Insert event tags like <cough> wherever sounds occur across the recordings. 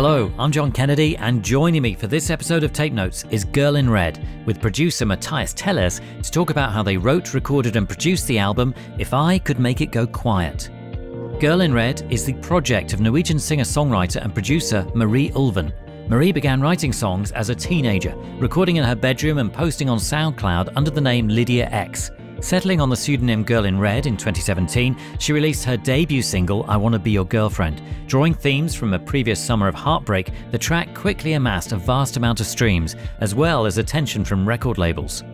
Hello, I'm John Kennedy, and joining me for this episode of Tape Notes is Girl in Red, with producer Matthias Tellez to talk about how they wrote, recorded, and produced the album If I Could Make It Go Quiet. Girl in Red is the project of Norwegian singer songwriter and producer Marie Ulven. Marie began writing songs as a teenager, recording in her bedroom and posting on SoundCloud under the name Lydia X. Settling on the pseudonym Girl in Red in 2017, she released her debut single, I Wanna Be Your Girlfriend. Drawing themes from a previous summer of heartbreak, the track quickly amassed a vast amount of streams, as well as attention from record labels.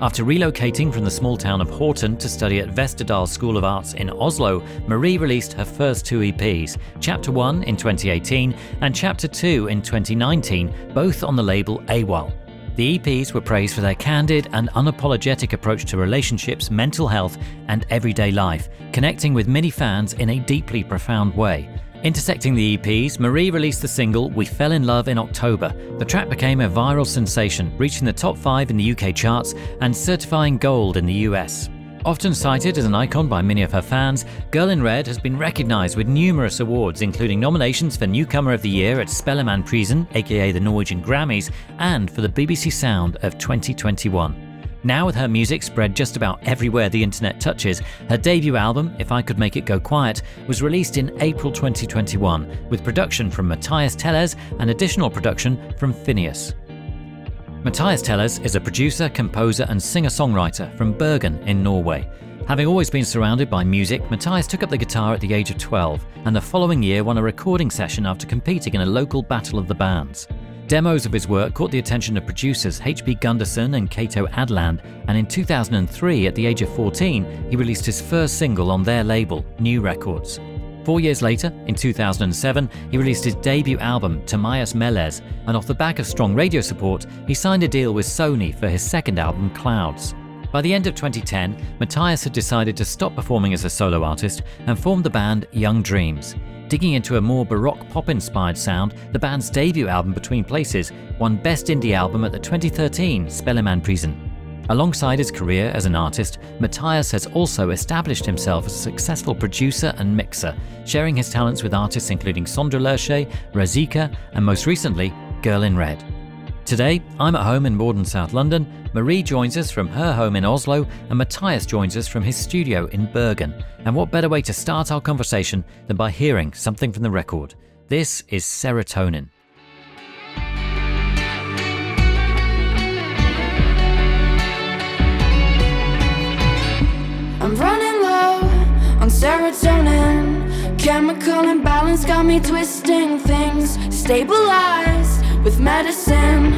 After relocating from the small town of Horten to study at Westerdal School of Arts in Oslo, Marie released her first two EPs, Chapter 1 in 2018 and Chapter 2 in 2019, both on the label AWAL. The EPs were praised for their candid and unapologetic approach to relationships, mental health, and everyday life, connecting with many fans in a deeply profound way. Intersecting the EPs, Marie released the single We Fell in Love in October. The track became a viral sensation, reaching the top 5 in the UK charts and certifying gold in the US. Often cited as an icon by many of her fans, Girl in Red has been recognised with numerous awards, including nominations for Newcomer of the Year at Spellemannprisen, aka the Norwegian Grammys, and for the BBC Sound of 2021. Now, with her music spread just about everywhere the internet touches, her debut album, If I Could Make It Go Quiet, was released in April 2021, with production from Matthias Tellez and additional production from Finneas. Matthias Tellez is a producer, composer, and singer songwriter from Bergen in Norway. Having always been surrounded by music, Matthias took up the guitar at the age of 12 and the following year won a recording session after competing in a local battle of the bands. Demos of his work caught the attention of producers H.P. Gundersen and Kato Ådland, and in 2003, at the age of 14, he released his first single on their label, New Records. Four years later, in 2007, he released his debut album, Tomias Melez, and off the back of strong radio support, he signed a deal with Sony for his second album, Clouds. By the end of 2010, Matthias had decided to stop performing as a solo artist and formed the band Young Dreams. Digging into a more baroque pop inspired sound, the band's debut album, Between Places, won Best Indie Album at the 2013 Spellemannprisen. Alongside his career as an artist, Matthias has also established himself as a successful producer and mixer, sharing his talents with artists including Sondre Lerche, Razika, and most recently, Girl in Red. Today, I'm at home in Morden, South London. Marie joins us from her home in Oslo, and Matthias joins us from his studio in Bergen. And what better way to start our conversation than by hearing something from the record? This is Serotonin. I'm running low on serotonin. Chemical imbalance got me twisting things. Stabilized with medicine.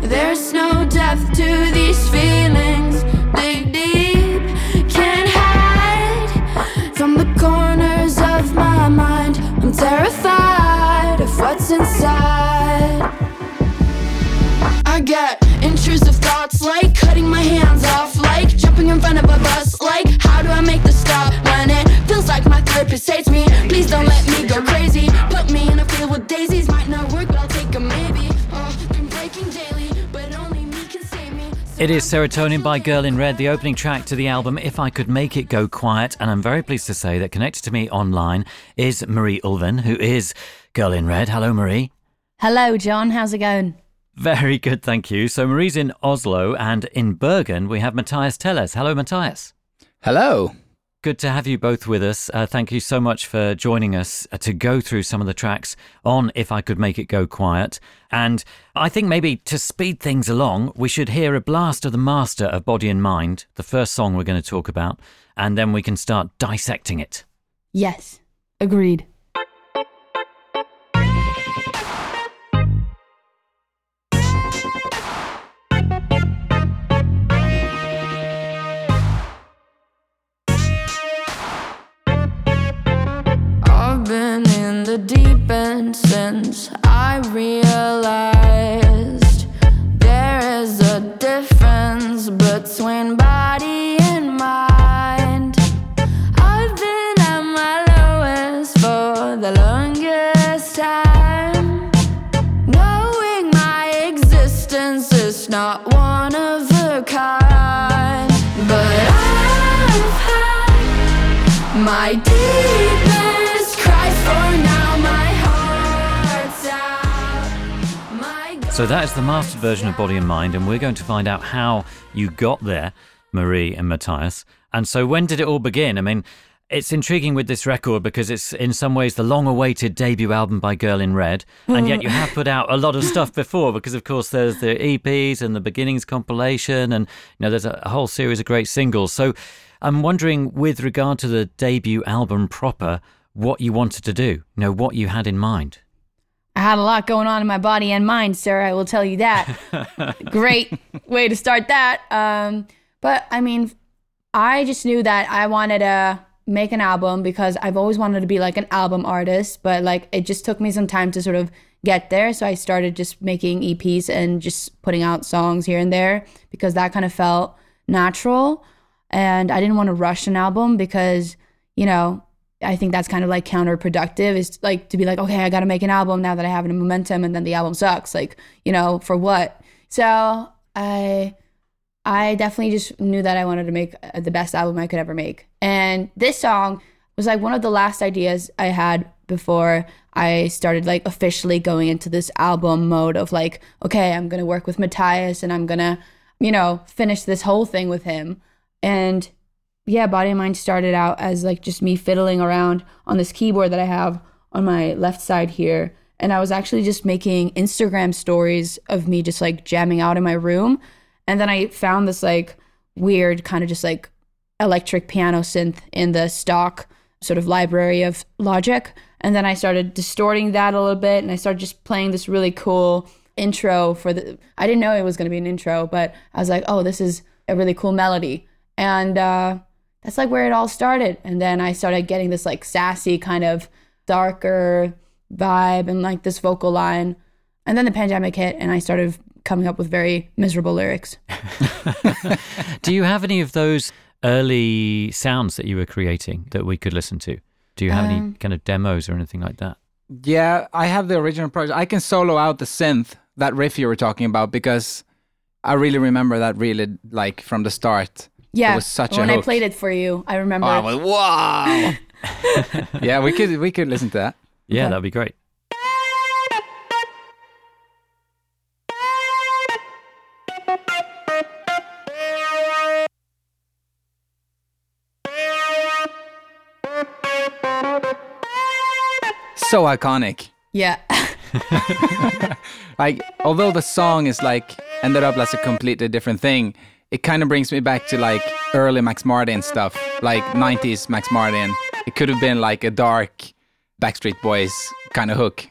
There's no depth to these feelings. Dig deep, can't hide from the corners of my mind. I'm terrified of what's inside. I get intrusive thoughts like cutting my hands off, like jumping in front of a bus, like how do I make the stop when it feels like my therapist hates me? Please don't let me go crazy. Put me in a field with daisies, might not work, but I'll take a maybe. Oh, been breaking daily, but only me can save me. It is Serotonin by Girl in Red, the opening track to the album If I Could Make It Go Quiet. And I'm very pleased to say that connected to me online is Marie Ulven, who is Girl in Red. Hello, Marie. Hello, John. How's it going? Very good, thank you. So Marie's in Oslo and in Bergen we have Matthias Tellez. Hello, Matthias. Hello. Good to have you both with us. Uh, thank you so much for joining us uh, to go through some of the tracks on If I Could Make It Go Quiet. And I think maybe to speed things along, we should hear a blast of the master of Body and Mind, the first song we're going to talk about, and then we can start dissecting it. Yes. Agreed. Deep end since I realized there is a difference between body and mind. I've been at my lowest for the longest time. Knowing my existence is not one of a kind. But I've had my deepest So that is the master version of Body and Mind, and we're going to find out how you got there, Marie and Matthias. And so, when did it all begin? I mean, it's intriguing with this record because it's in some ways the long-awaited debut album by Girl in Red, and yet you have put out a lot of stuff before because, of course, there's the EPs and the Beginnings compilation, and you know there's a, whole series of great singles. So, I'm wondering, with regard to the debut album proper, what you wanted to do, you know, what you had in mind. I had a lot going on in my body and mind, sir. I will tell you that. <laughs> Great way to start that. Um, but I mean, I just knew that I wanted to make an album because I've always wanted to be like an album artist, but like it just took me some time to sort of get there. So I started just making EPs and just putting out songs here and there because that kind of felt natural. And I didn't want to rush an album because, you know, I think that's kind of like counterproductive is like to be like, okay, I got to make an album now that I have a momentum and then the album sucks. Like, you know, for what? So I, I definitely just knew that I wanted to make uh, the best album I could ever make. And this song was like one of the last ideas I had before I started like officially going into this album mode of like, okay, I'm going to work with Matthias and I'm going to, you know, finish this whole thing with him. And yeah, Body and Mind started out as like just me fiddling around on this keyboard that I have on my left side here. And I was actually just making Instagram stories of me just like jamming out in my room. And then I found this like weird kind of just like electric piano synth in the stock sort of library of Logic. And then I started distorting that a little bit and I started just playing this really cool intro for the I didn't know it was going to be an intro, but I was like, "Oh, this is a really cool melody." And uh that's like where it all started. And then I started getting this like sassy kind of darker vibe and like this vocal line. And then the pandemic hit and I started coming up with very miserable lyrics. <laughs> Do you have any of those early sounds that you were creating that we could listen to? Do you have any Um, kind of demos or anything like that? Yeah, I have the original project. I can solo out the synth, that riff you were talking about, because I really remember that really like from the start. Yeah. It was such a when I played it for you, I remember. Oh, I was, wow. <laughs> yeah, we could we could listen to that. Yeah, Okay. that'd be great. So iconic. yeah. <laughs> Like although the song is like ended up as a completely different thing, it kind of brings me back to like early Max Martin stuff, like 90s Max Martin. It could have been like a dark Backstreet Boys kind of hook.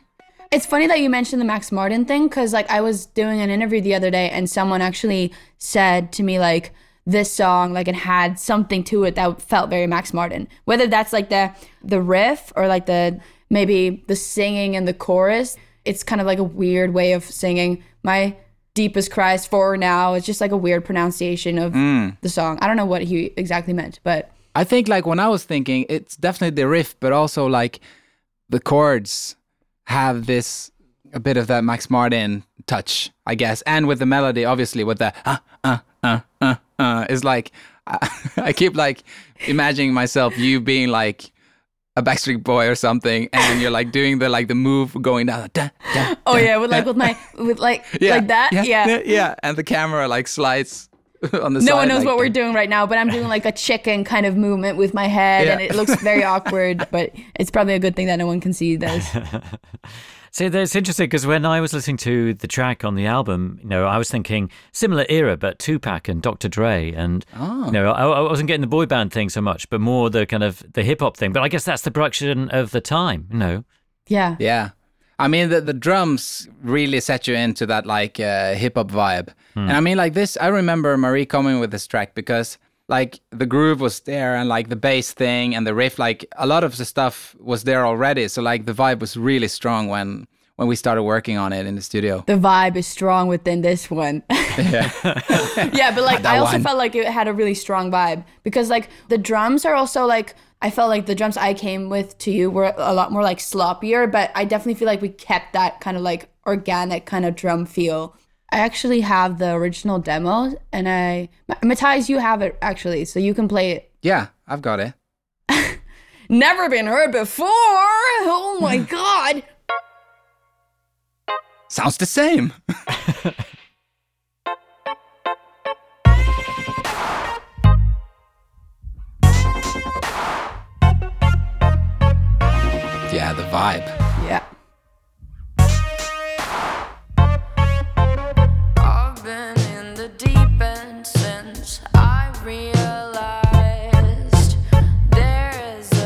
It's funny that you mentioned the Max Martin thing because, like, I was doing an interview the other day and someone actually said to me, like, this song, like, it had something to it that felt very Max Martin. Whether that's like the the riff or like the maybe the singing and the chorus, it's kind of like a weird way of singing. My deepest cries for now. It's just like a weird pronunciation of the song. I don't know what he exactly meant, but I think like when I was thinking, it's definitely the riff, but also like the chords have this a bit of that Max Martin touch, I guess, and with the melody, obviously, with the uh uh uh uh uh, is like I, <laughs> I keep like imagining myself you being like a Backstreet Boy or something, and you're like doing the like the move going down, da, da, oh yeah, with like with my with like <laughs> like that, yeah, yeah. yeah, yeah, and the camera like slides <laughs> on the No side. one knows like, what we're doing right now, but I'm doing like a chicken kind of movement with my head, and it looks very <laughs> awkward. But it's probably a good thing that no one can see this. See, that's interesting because when I was listening to the track on the album, you know, I was thinking similar era, but Tupac and Dr. Dre, and you know, I, I wasn't getting the boy band thing so much, but more the kind of the hip hop thing. But I guess that's the production of the time, you know. Yeah, Yeah. I mean, the, the drums really set you into that like uh, hip hop vibe. And I mean, like this, I remember Marie coming with this track because like the groove was there and like the bass thing and the riff, like a lot of the stuff was there already. So like the vibe was really strong when when we started working on it in the studio. The vibe is strong within this one. <laughs> Yeah. yeah, but like <laughs> I also one. felt like it had a really strong vibe because like the drums are also like I felt like the drums I came with to you were a lot more like sloppier, but I definitely feel like we kept that kind of like organic kind of drum feel. I actually have the original demo, and I Matthias, you have it actually, so you can play it. yeah, I've got it. <laughs> Never been heard before. Oh my <laughs> god. Sounds the same. <laughs> yeah, the vibe. Yeah.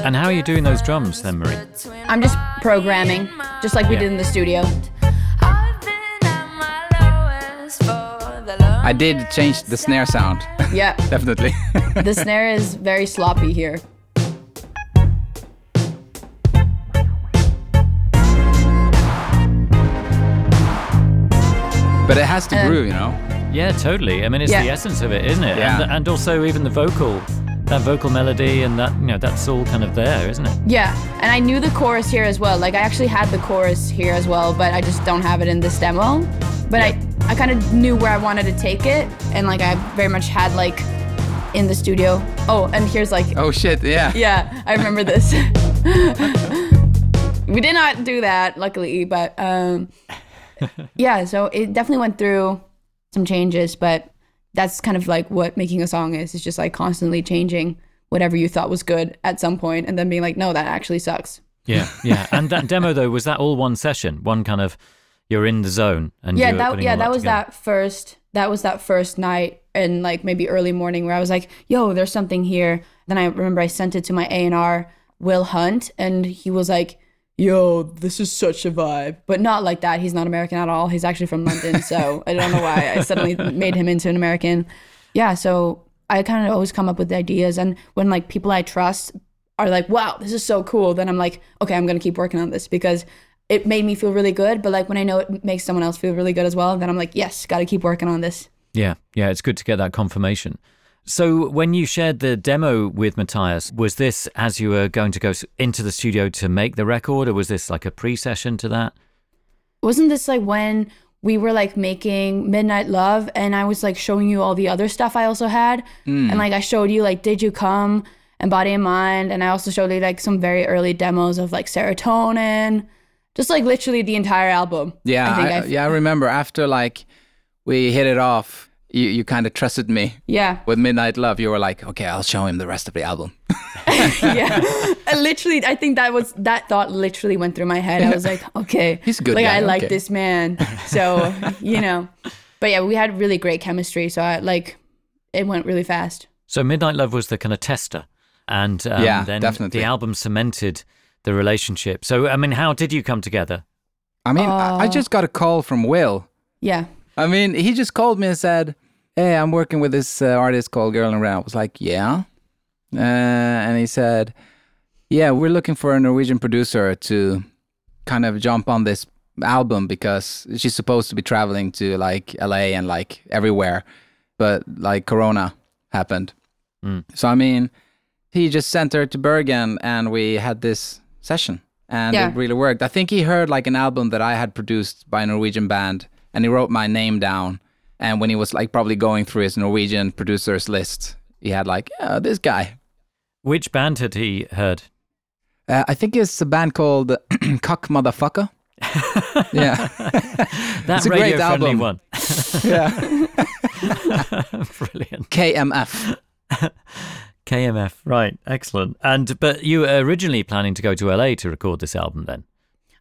And how are you doing those drums then, Marie? I'm just programming, just like we Yeah. did in the studio. I've been at my lowest for the I did change the snare sound. Yeah. <laughs> Definitely. <laughs> the snare is very sloppy here. but it has to Um, groove, you know? Yeah, totally. I mean, it's Yeah. the essence of it, isn't it? Yeah. And, and also even the vocal, that vocal melody, and that you know, that's all kind of there, isn't it? Yeah, and I knew the chorus here as well. Like I actually had the chorus here as well, but I just don't have it in this demo. But I, I kind of knew where I wanted to take it, and like I very much had like in the studio. Oh, and here's like, Oh shit, yeah. yeah, I remember this. <laughs> we did not do that, luckily, but um, <laughs> yeah. So it definitely went through some changes, but that's kind of like what making a song is. It's just like constantly changing whatever you thought was good at some point, and then being like, no, that actually sucks. Yeah, yeah. And that demo though, was that all one session? One kind of, you're in the zone, and yeah that yeah that was together. that first that was that first night and like maybe early morning where i was like yo there's something here then i remember i sent it to my a&r will hunt and he was like yo this is such a vibe. But not like that. He's not american at all. He's actually from london so i don't know why. I suddenly made him into an american. Yeah so i kind of always come up with ideas. And when like people i trust are like wow this is so cool then i'm like okay i'm gonna keep working on this because it made me feel really good. But like when i know it makes someone else feel really good as well then i'm like yes gotta keep working on this. Yeah, yeah. It's good to get that confirmation. So when you shared the demo with Matthias, was this as you were going to go into the studio to make the record, or was this like a pre-session to that? wasn't this like when we were like making midnight love and i was like showing you all the other stuff i also had? Hmm. And like i showed you like did you come and body and mind and i also showed you like some very early demos of like serotonin. Just like literally the entire album Yeah, I think I, yeah, I remember after like we hit it off, you, you kind of trusted me yeah with Midnight Love. You were like, okay, I'll show him the rest of the album. <laughs> <laughs> yeah I literally i think that was that thought literally went through my head i was like <laughs> okay He's a good like guy, i like this man so you know but yeah we had really great chemistry so i like it went really fast So Midnight Love was the kind of tester, and um, Yeah, then definitely. the album cemented the relationship. So I mean, how did you come together? I mean, I I Oh. just got a call from Will. yeah I mean, he just called me and said, "Hey, I'm working with this uh, artist called Girl in Red." I was like, "Yeah," uh, and he said, "Yeah, we're looking for a Norwegian producer to kind of jump on this album because she's supposed to be traveling to like LA and like everywhere, but like Corona happened. Mm. So I mean, he just sent her to Bergen, and we had this session." And Yeah. it really worked. I think he heard like an album that I had produced by a Norwegian band, and he wrote my name down. And when he was like probably going through his Norwegian producers list, he had like, yeah, this guy. Which band had he heard? Uh, I think it's a band called <clears throat> Kakkmaddafakka. <laughs> yeah, <laughs> that's It's a great album. one. <laughs> yeah. Brilliant. KMF. KMF, right? Excellent. And but you were originally planning to go to LA to record this album, then?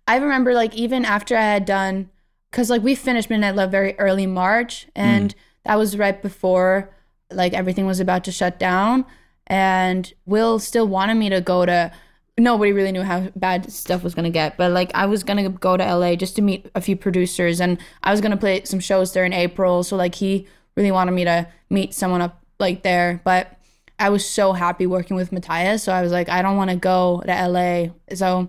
I remember like even after I had done, because like we finished Midnight Love very early March, and mm. that was right before like everything was about to shut down. And Will still wanted me to go to. Nobody really knew how bad stuff was gonna get, but like I was gonna go to LA just to meet a few producers, and I was gonna play some shows there in April. So like he really wanted me to meet someone up like there, but I was so happy working with Matthias, so I was like, I don't want to go to LA. So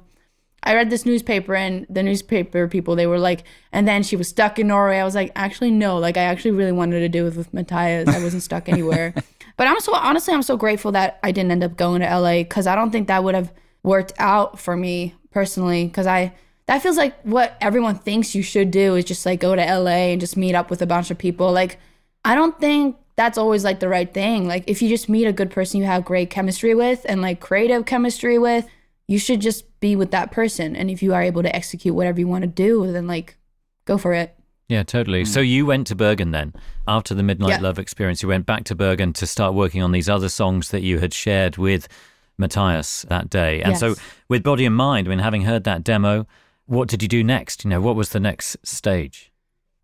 I read this newspaper and the newspaper people they were like, and then she was stuck in Norway. I was like, actually no, like I actually really wanted to do it with Matthias. I wasn't stuck <laughs> anywhere. but I'm so honestly, I'm so grateful that I didn't end up going to LA because I don't think that would have worked out for me personally. Because I that feels like what everyone thinks you should do is just like go to LA and just meet up with a bunch of people. Like I don't think that's always like the right thing. Like if you just meet a good person you have great chemistry with and like creative chemistry with you should just be with that person. And if you are able to execute whatever you want to do, then like go for it. Yeah, totally. Mm. So you went to Bergen then after the Midnight Yeah. Love experience. You went back to Bergen to start working on these other songs that you had shared with Matthias that day. And so with Body and Mind, I mean, having heard that demo, what did you do next? You know, what was the next stage?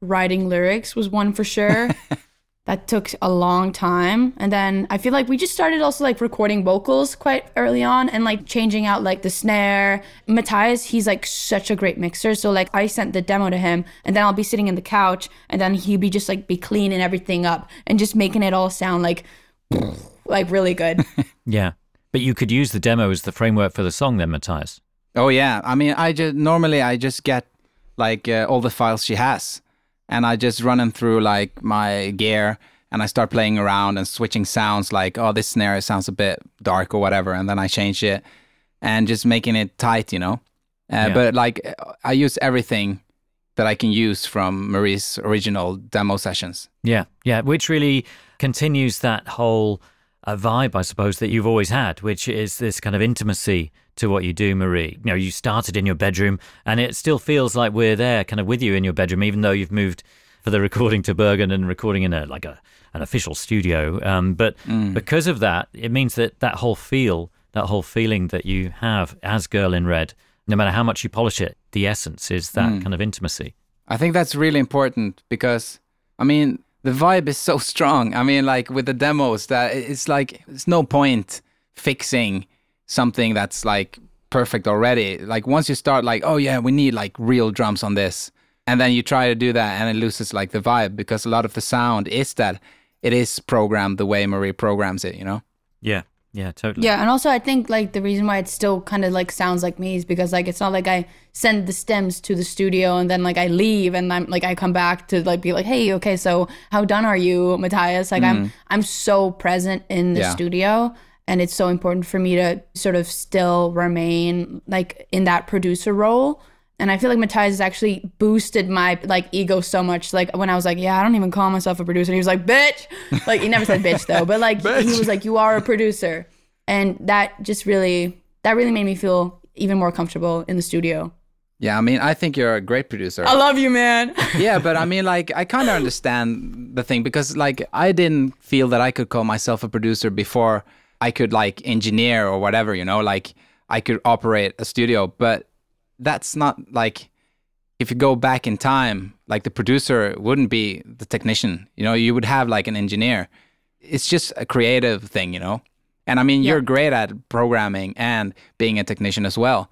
Writing lyrics was one for sure. <laughs> that took a long time. And then I feel like we just started also like recording vocals quite early on and like changing out like the snare. Matthias, he's like such a great mixer. So like I sent the demo to him and then I'll be sitting in the couch and then he'd be just like be cleaning everything up and just making it all sound like <laughs> like really good. <laughs> Yeah. But you could use the demo as the framework for the song then, Matthias. Oh yeah, I mean, I just normally I just get like uh, all the files she has, and I just run them through like my gear, and I start playing around and switching sounds. Like, oh, this snare sounds a bit dark or whatever, and then I change it, and just making it tight, you know. Uh, Yeah. But like, I use everything that I can use from Marie's original demo sessions. Yeah, yeah, which really continues that whole uh, vibe, I suppose, that you've always had, which is this kind of intimacy to what you do, Marie. You know, you started in your bedroom, and it still feels like we're there, kind of with you in your bedroom, even though you've moved for the recording to Bergen and recording in a like a an official studio. Um, but because of that, it means that that whole feel, that whole feeling that you have as Girl in Red, no matter how much you polish it, the essence is that kind of intimacy. I think that's really important because I mean the vibe is so <laughs> strong. I mean, like with the demos, that it's like it's no point fixing something that's like perfect already. Like once you start, like oh yeah, we need like real drums on this, and then you try to do that, and it loses like the vibe because a lot of the sound is that it is programmed the way Marie programs it. You know? Yeah, yeah, totally. Yeah, and also I think like the reason why it still kind of like sounds like me is because like it's not like I send the stems to the studio and then like I leave and I'm like I come back to like be like, hey, okay, so how done are you, Matthias? Like I'm mm. I'm so present in the Yeah. studio and it's so important for me to sort of still remain like in that producer role. And I feel like Matthias has actually boosted my like ego so much. Like when I was like, "Yeah, I don't even call myself a producer," and he was like, "Bitch," like he never said "bitch" though, but like he was like, "You are a producer," and that just really that really made me feel even more comfortable in the studio. Yeah. I mean, I think you're a great producer. I love you, man. <laughs> yeah, but I mean, like, I kind of understand the thing because, like, I didn't feel that I could call myself a producer before I could, like, engineer or whatever, you know, like, I could operate a studio. But that's not like, if you go back in time, like, the producer wouldn't be the technician, you know, you would have, like, an engineer. It's just a creative thing, you know? And I mean, you're great at programming and being a technician as well.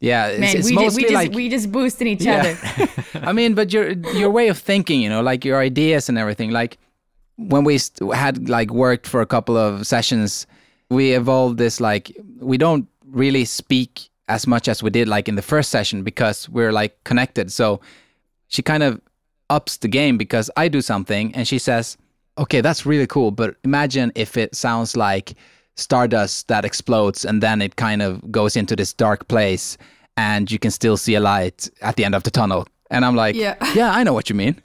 Yeah, it's, Man, it's we, just, mostly we just like we just boosted each Yeah. other. <laughs> I mean, but your your way of thinking, you know, like your ideas and everything. Like when we st- had like worked for a couple of sessions, we evolved this like we don't really speak as much as we did like in the first session because we're like connected. So she kind of ups the game because I do something and she says, "Okay, that's really cool, but imagine if it sounds like stardust that explodes and then it kind of goes into this dark place and you can still see a light at the end of the tunnel." And I'm like, Yeah. yeah, I know what you mean."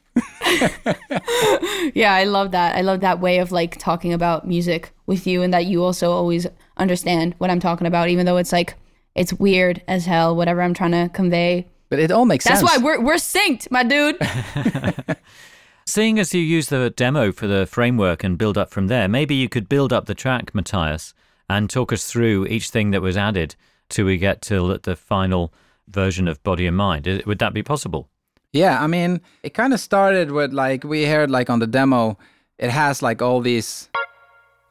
<laughs> yeah, I love that. I love that way of like talking about music with you, and that you also always understand what I'm talking about, even though it's like it's weird as hell. Whatever I'm trying to convey. But it all makes That's sense. That's why we're we're synced, my dude. <laughs> <laughs> Seeing as you use the demo for the framework and build up from there, maybe you could build up the track, Matthias, and talk us through each thing that was added till we get to the final version of Body and Mind. Would that be possible? Yeah, I mean, it kind of started with like we heard like on the demo, it has like all these.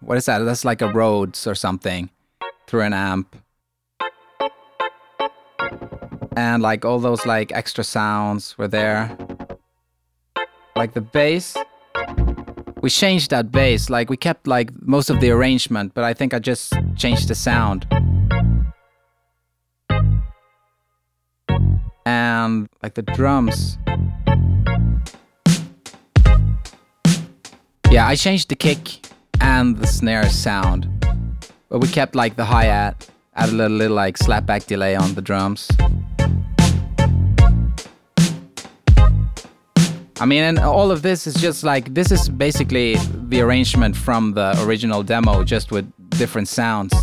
What is that? That's like a Rhodes or something through an amp, and like all those like extra sounds were there. Like the bass, we changed that bass. Like we kept like most of the arrangement, but I think I just changed the sound. And like the drums. Yeah, I changed the kick and the snare sound, but we kept like the hi hat, added a little, little like slapback delay on the drums. I mean, and all of this is just like this is basically the arrangement from the original demo, just with different sounds.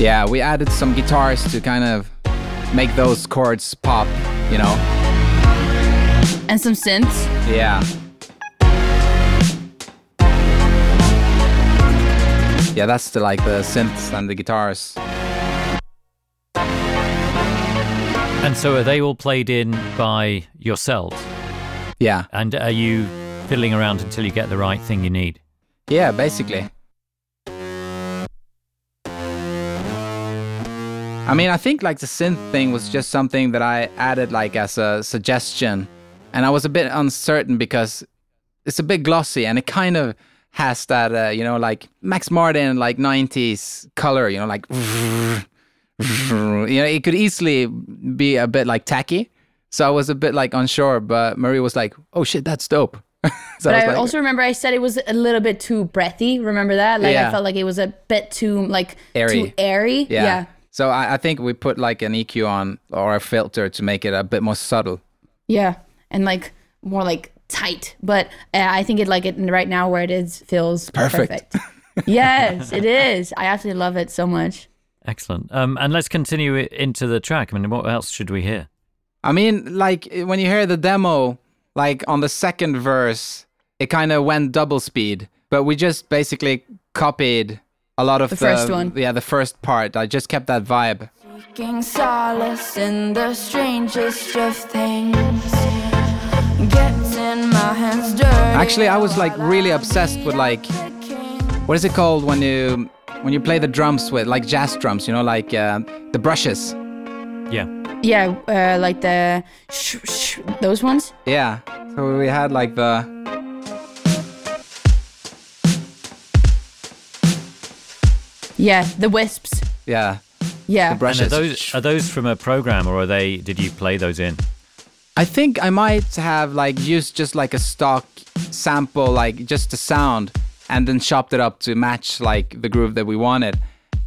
Yeah, we added some guitars to kind of make those chords pop, you know? And some synths. Yeah. Yeah, that's the like the synths and the guitars. And so are they all played in by yourselves? Yeah. And are you fiddling around until you get the right thing you need? Yeah, basically. I mean, I think like the synth thing was just something that I added like as a suggestion. And I was a bit uncertain because it's a bit glossy and it kind of has that, uh, you know, like Max Martin, like 90s color, you know, like, you know, it could easily be a bit like tacky. So I was a bit like unsure, but Marie was like, oh shit, that's dope. <laughs> so But was I like, also remember I said it was a little bit too breathy. Remember that? Like Yeah. I felt like it was a bit too like Airy. too airy. Yeah. yeah. So I, I think we put like an EQ on or a filter to make it a bit more subtle. Yeah, and like more like tight. But uh, I think it like it right now where it is feels Perfect. perfect. yes, it is. I absolutely love it so much. Excellent. Um, and let's continue it into the track. I mean, what else should we hear? I mean, like when you hear the demo, like on the second verse, it kind of went double speed, but we just basically copied a lot of the, The first one. Yeah, the first part. I just kept that vibe. Seeking solace in the strangest of things. Getting my hands dirty. Actually, I was like really obsessed with like what is it called when you when you play the drums with like jazz drums, you know, like uh, the brushes. Yeah. Yeah, uh, like the sh- sh- those ones. Yeah. So we had like the Yeah, the wisps. yeah Yeah. the And are those are those from a program, or are they? Did you play those in? I think I might have like used just like a stock sample, like just the sound, and then chopped it up to match like the groove that we wanted.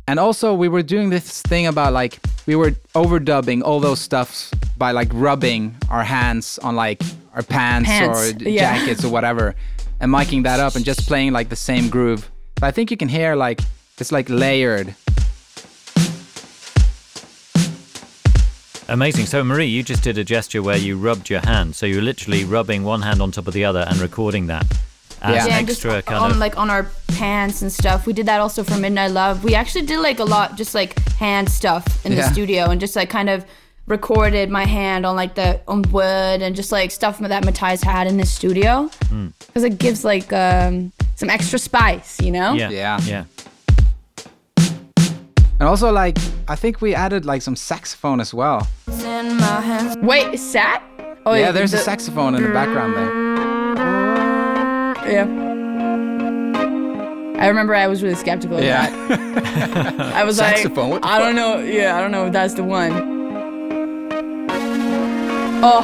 And also we were doing this thing about like we were overdubbing all those stuffs by like rubbing our hands on like our pants, Pants, or yeah. jackets or whatever, and miking that up and just playing like the same groove. But I think you can hear like it's like layered. Amazing. So Marie, you just did a gesture where you rubbed your hand. So you're literally rubbing one hand on top of the other and recording that as Yeah. Yeah, and just extra kind on of. like on our pants and stuff. We did that also for Midnight Love. We actually did like a lot, just like hand stuff in Yeah. the studio, and just like kind of recorded my hand on like the on wood and just like stuff that Matthias had in his studio Hmm. because it gives like um, some extra spice, you know? yeah. Yeah. Yeah. And also like I think we added like some saxophone as well. in my hands. Wait, sat? Oh Yeah, there's a saxophone in the background there. Yeah. I remember I was really skeptical of that. <laughs> I was Saxophone, like, I don't know. Yeah, I don't know if that's the one. Oh,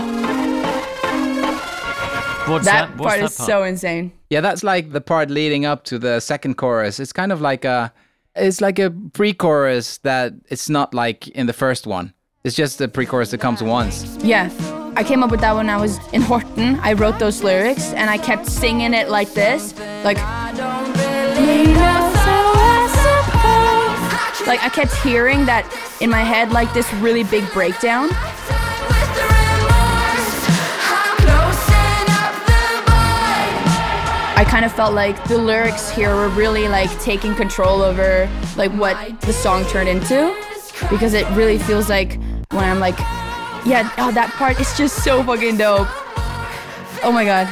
What's that, that? What's part that is so insane. Yeah, that's like the part leading up to the second chorus. It's kind of like a it's like a pre-chorus that it's not like in the first one. It's just the pre-chorus that comes once. Yeah. I came up with that when I was in Horten. I wrote those lyrics and I kept singing it like this. Like, I don't really know, so I suppose. like I kept hearing that in my head, like this really big breakdown. I kind of felt like the lyrics here were really like taking control over like what the song turned into because it really feels like when I'm like, yeah, oh, that part is just so fucking dope. Oh my god,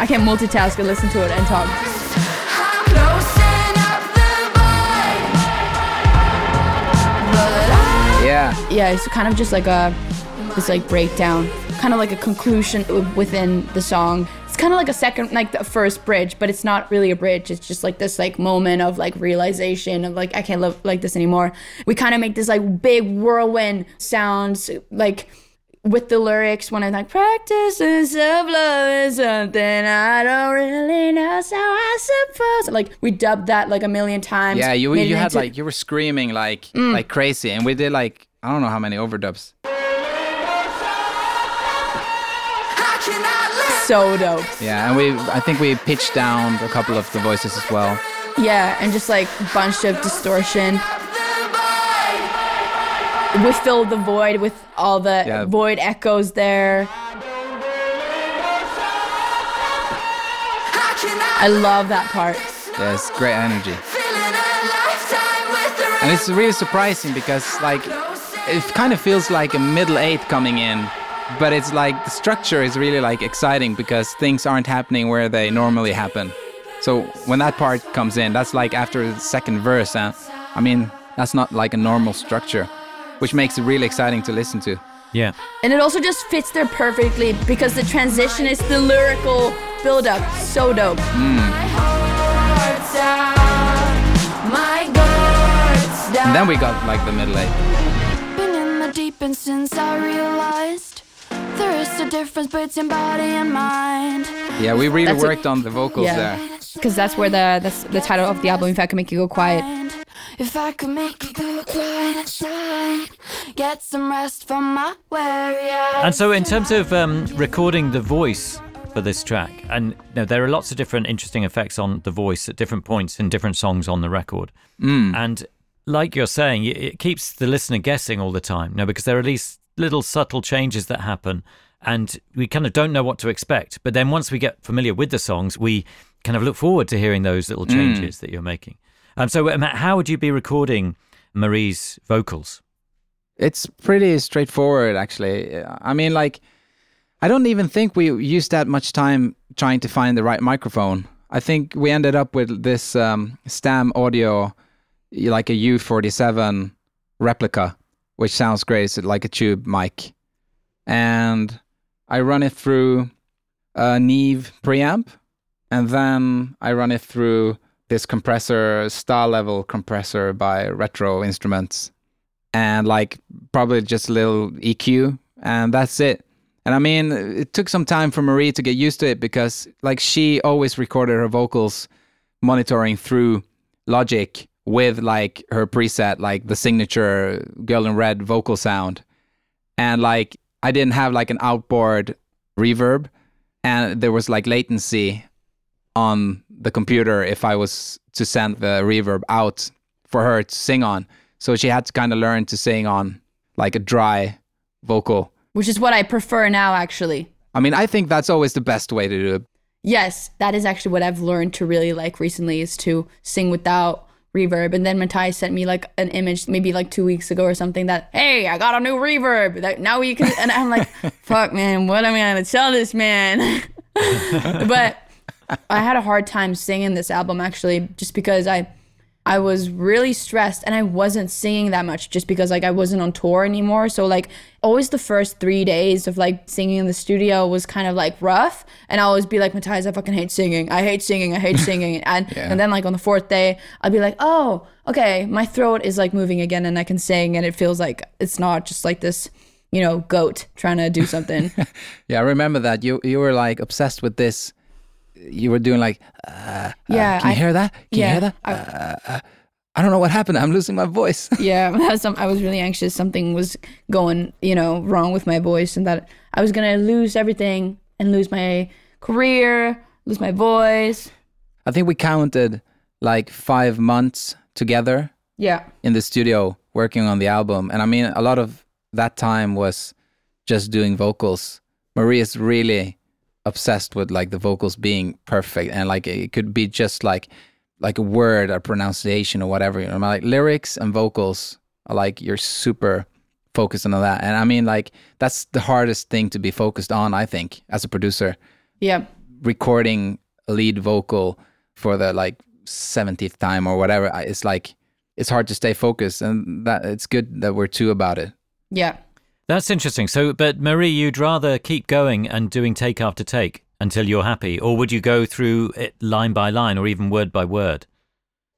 I can't multitask and listen to it and talk. I'm closing up the void. But I Yeah. Yeah, it's kind of just like a this like breakdown, kind of like a conclusion within the song. Kind of like a second like the first bridge but it's not really a bridge. It's just like this like moment of like realization of like i can't live like this anymore. We kind of make this like big whirlwind sounds like with the lyrics when i'm like practices of love is something i don't really know so i suppose like we dubbed that like a million times Yeah, you you had into- like you were screaming like mm. like crazy, and we did like I don't know how many overdubs. So dope Yeah, and we I think we pitched down a couple of the voices as well. yeah and just like a bunch of distortion we filled the void with all the Yeah. void echoes there I love that part. Yes, great energy. And it's really surprising because like it kind of feels like a middle eight coming in, but it's like the structure is really like exciting because things aren't happening where they normally happen. So when that part comes in, that's like after the second verse. Huh? I mean, that's not like a normal structure, which makes it really exciting to listen to. Yeah. And it also just fits there perfectly because the transition is the lyrical build up. So dope. Mm. And then we got like the middle eight. Been in the deep end since I realized there is a difference between body and mind. Yeah, we really That's a- worked on the vocals Yeah. there. Because that's where the that's the title of the album, If I Could Make You Go Quiet. If I could make you go quiet inside, get some rest from my weary eyes. And so, in terms of um, recording the voice for this track, and you know, there are lots of different interesting effects on the voice at different points in different songs on the record. And like you're saying, it- it keeps the listener guessing all the time, you know, because there are these little subtle changes that happen, and we kind of don't know what to expect. But then once we get familiar with the songs, we kind of look forward to hearing those little changes that you're making. Um, so, um, how would you be recording Marie's vocals? It's pretty straightforward, actually. I mean, like, I don't even think we used that much time trying to find the right microphone. I think we ended up with this um, Stam Audio, like a U47 replica, which sounds great. Like a tube mic. And I run it through a Neve preamp, and then I run it through this compressor, Sta-Level compressor by Retro Instruments and like probably just a little EQ, and that's it. And I mean, it took some time for Marie to get used to it because like she always recorded her vocals monitoring through Logic with like her preset, like the signature Girl in Red vocal sound. And like I didn't have like an outboard reverb and there was like latency on the computer if I was to send the reverb out for her to sing on. So she had to kind of learn to sing on like a dry vocal. Which is what I prefer now, actually. I mean, I think that's always the best way to do it. Yes, that is actually what I've learned to really like recently is to sing without reverb. And then Matthias sent me like an image maybe like two weeks ago or something that, hey, I got a new reverb. That now you can and I'm like, <laughs> fuck man, what am I gonna tell this man? <laughs> but I had a hard time singing this album actually, just because I I was really stressed and I wasn't singing that much just because like I wasn't on tour anymore. So like always the first three days of like singing in the studio was kind of like rough. And I always be like, Matthias, I fucking hate singing. I hate singing. I hate <laughs> singing. And and then like on the fourth day, I'd be like, oh, okay, my throat is like moving again and I can sing and it feels like it's not just like this, you know, goat trying to do something. <laughs> Yeah, I remember that you you were like obsessed with this. You were doing like, uh, yeah. can you I, hear that? Can yeah, you hear that? I- Uh, uh, I don't know what happened. I'm losing my voice. <laughs> yeah, <laughs> some, I was really anxious. Something was going, you know, wrong with my voice, and that I was gonna lose everything and lose my career, lose my voice. I think we counted like five months together Yeah, in the studio working on the album. And I mean, a lot of that time was just doing vocals. Maria's really obsessed with like the vocals being perfect and like it could be just like like a word or pronunciation or whatever you know like lyrics and vocals are like you're super focused on that and i mean like that's the hardest thing to be focused on i think as a producer. Yeah, recording lead vocal for the like 70th time or whatever it's like it's hard to stay focused and that it's good that we're two about it. Yeah. That's interesting. So, but Marie, you'd rather keep going and doing take after take until you're happy, or would you go through it line by line or even word by word?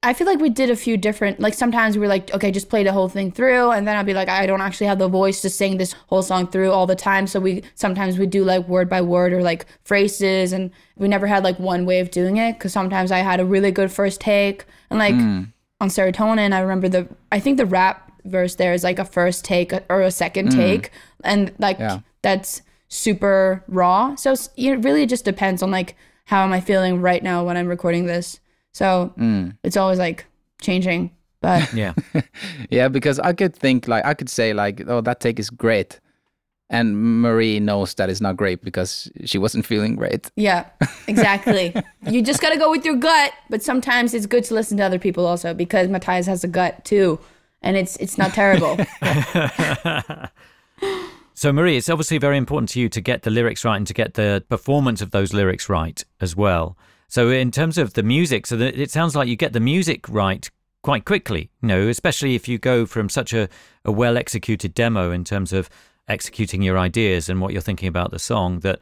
I feel like we did a few different like sometimes we were like, okay, just play the whole thing through and then I'd be like, I don't actually have the voice to sing this whole song through all the time. So we sometimes we do like word by word or like phrases and we never had like one way of doing it because sometimes I had a really good first take and like Hmm. on serotonin I remember the I think the rap verse there is like a first take uh, or a second mm. take and like Yeah. that's super raw. So it really just depends on like how am I feeling right now when I'm recording this. So mm. it's always like changing. But <laughs> Yeah. <laughs> Yeah, because I could think like I could say like, oh, that take is great, and Marie knows that it's not great because she wasn't feeling great. yeah, <laughs> exactly. you just gotta go with your gut. But sometimes it's good to listen to other people also because Matthias has a gut too, and it's it's not terrible. <laughs> <laughs> So, Marie, it's obviously very important to you to get the lyrics right and to get the performance of those lyrics right as well. So, in terms of the music, so that it sounds like you get the music right quite quickly, you know, especially if you go from such a, a well executed demo in terms of executing your ideas and what you're thinking about the song, that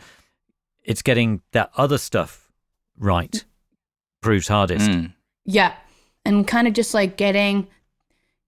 it's getting that other stuff right proves hardest. Mm. yeah, and kind of just like getting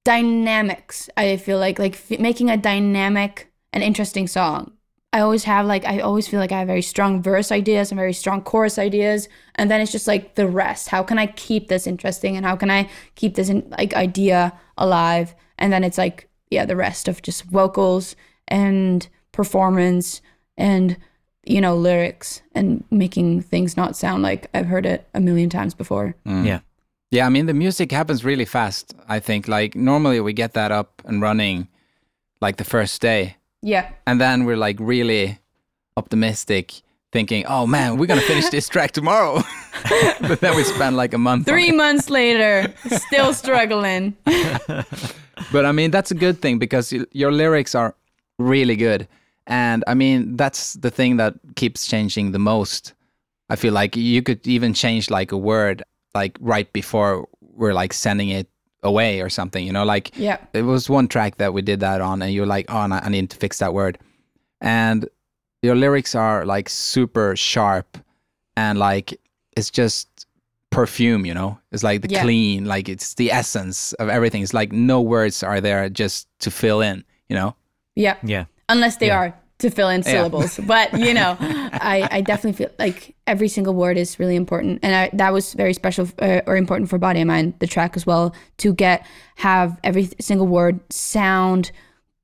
dynamics. I feel like like f- making a dynamic and interesting song. I always have like I always feel like I have very strong verse ideas and very strong chorus ideas, and then it's just like the rest. How can I keep this interesting, and how can I keep this in, like idea alive? And then it's like yeah, the rest of just vocals and performance and you know lyrics and making things not sound like I've heard it a million times before. Mm. Yeah. Yeah, I mean the music happens really fast. I think like normally we get that up and running like the first day, Yeah, and then we're like really optimistic, thinking, "Oh man, we're gonna finish this track tomorrow." but <laughs> then we spend like a month. on three it. months later, still <laughs> struggling. But I mean, that's a good thing because your lyrics are really good. And I mean, that's the thing that keeps changing the most. I feel like you could even change like a word like right before we're like sending it away or something, you know? Like Yeah. it was one track that we did that on and you're like, oh, I need to fix that word. And your lyrics are like super sharp and like it's just perfume, you know? It's like the Yeah. clean, like it's the essence of everything. It's like no words are there just to fill in, you know? Yeah. Yeah. Unless they Yeah. are to fill in syllables. but, you know, <laughs> I, I definitely feel like every single word is really important. And I, that was very special uh, or important for Body and Mind, the track as well, to get, have every single word sound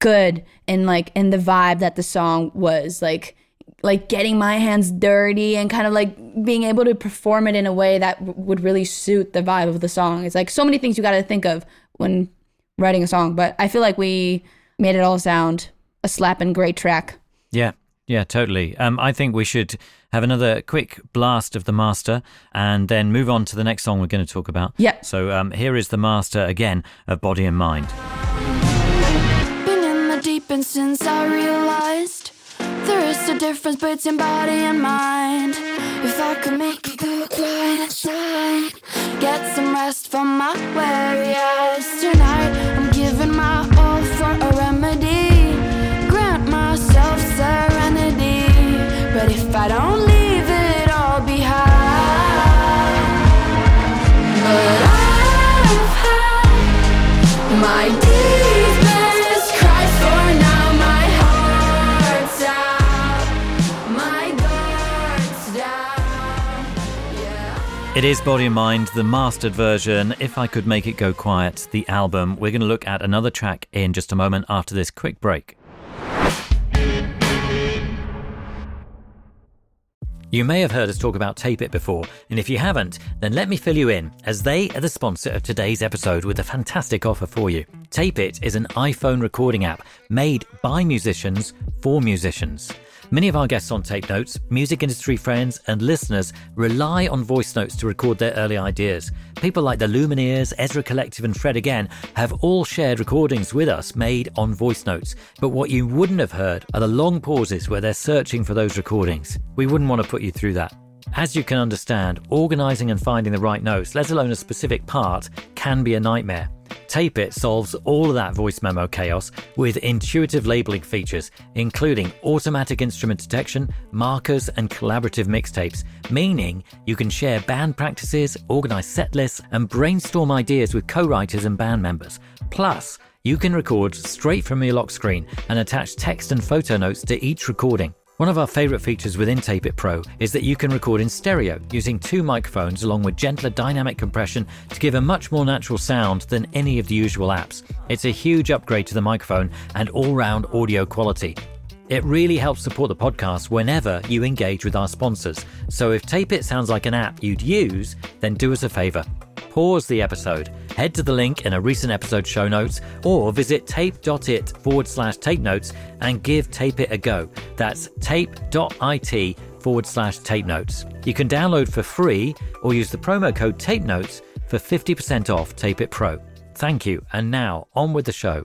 good and like in the vibe that the song was. Like, like getting my hands dirty and kind of like being able to perform it in a way that w- would really suit the vibe of the song. It's like so many things you got to think of when writing a song, but I feel like we made it all sound a slapping great track. Yeah, yeah, totally. Um, I think we should have another quick blast of the master and then move on to the next song we're going to talk about. Yeah. So um, here is the master again of Body and Mind. Been in the deep end since I realized there is a difference between body and mind. If I could make it go quiet inside, get some rest from my weary eyes. Tonight, I'm giving my all for a remedy. It is Body and Mind, the mastered version. If I could make it go quiet, the album. We're going to look at another track in just a moment after this quick break. You may have heard us talk about Tape It before, and if you haven't, then let me fill you in, as they are the sponsor of today's episode with a fantastic offer for you. Tape It is an iPhone recording app made by musicians for musicians. Many of our guests on Tape Notes, music industry friends, and listeners rely on voice notes to record their early ideas. People like the Lumineers, Ezra Collective, and Fred Again have all shared recordings with us made on voice notes. But what you wouldn't have heard are the long pauses where they're searching for those recordings. We wouldn't want to put you through that. As you can understand, organising and finding the right notes, let alone a specific part, can be a nightmare. Tape It solves all of that voice memo chaos with intuitive labeling features, including automatic instrument detection, markers, and collaborative mixtapes, meaning you can share band practices, organize set lists, and brainstorm ideas with co writers and band members. Plus, you can record straight from your lock screen and attach text and photo notes to each recording. One of our favourite features within Tape It Pro is that you can record in stereo using two microphones along with gentler dynamic compression to give a much more natural sound than any of the usual apps. It's a huge upgrade to the microphone and all round audio quality. It really helps support the podcast whenever you engage with our sponsors. So if Tape It sounds like an app you'd use, then do us a favour pause the episode, head to the link in a recent episode show notes, or visit tape.it forward slash tape notes and give Tape It a go. That's tape.it forward slash tape notes. You can download for free or use the promo code tape notes for 50% off Tape It Pro. Thank you, and now on with the show.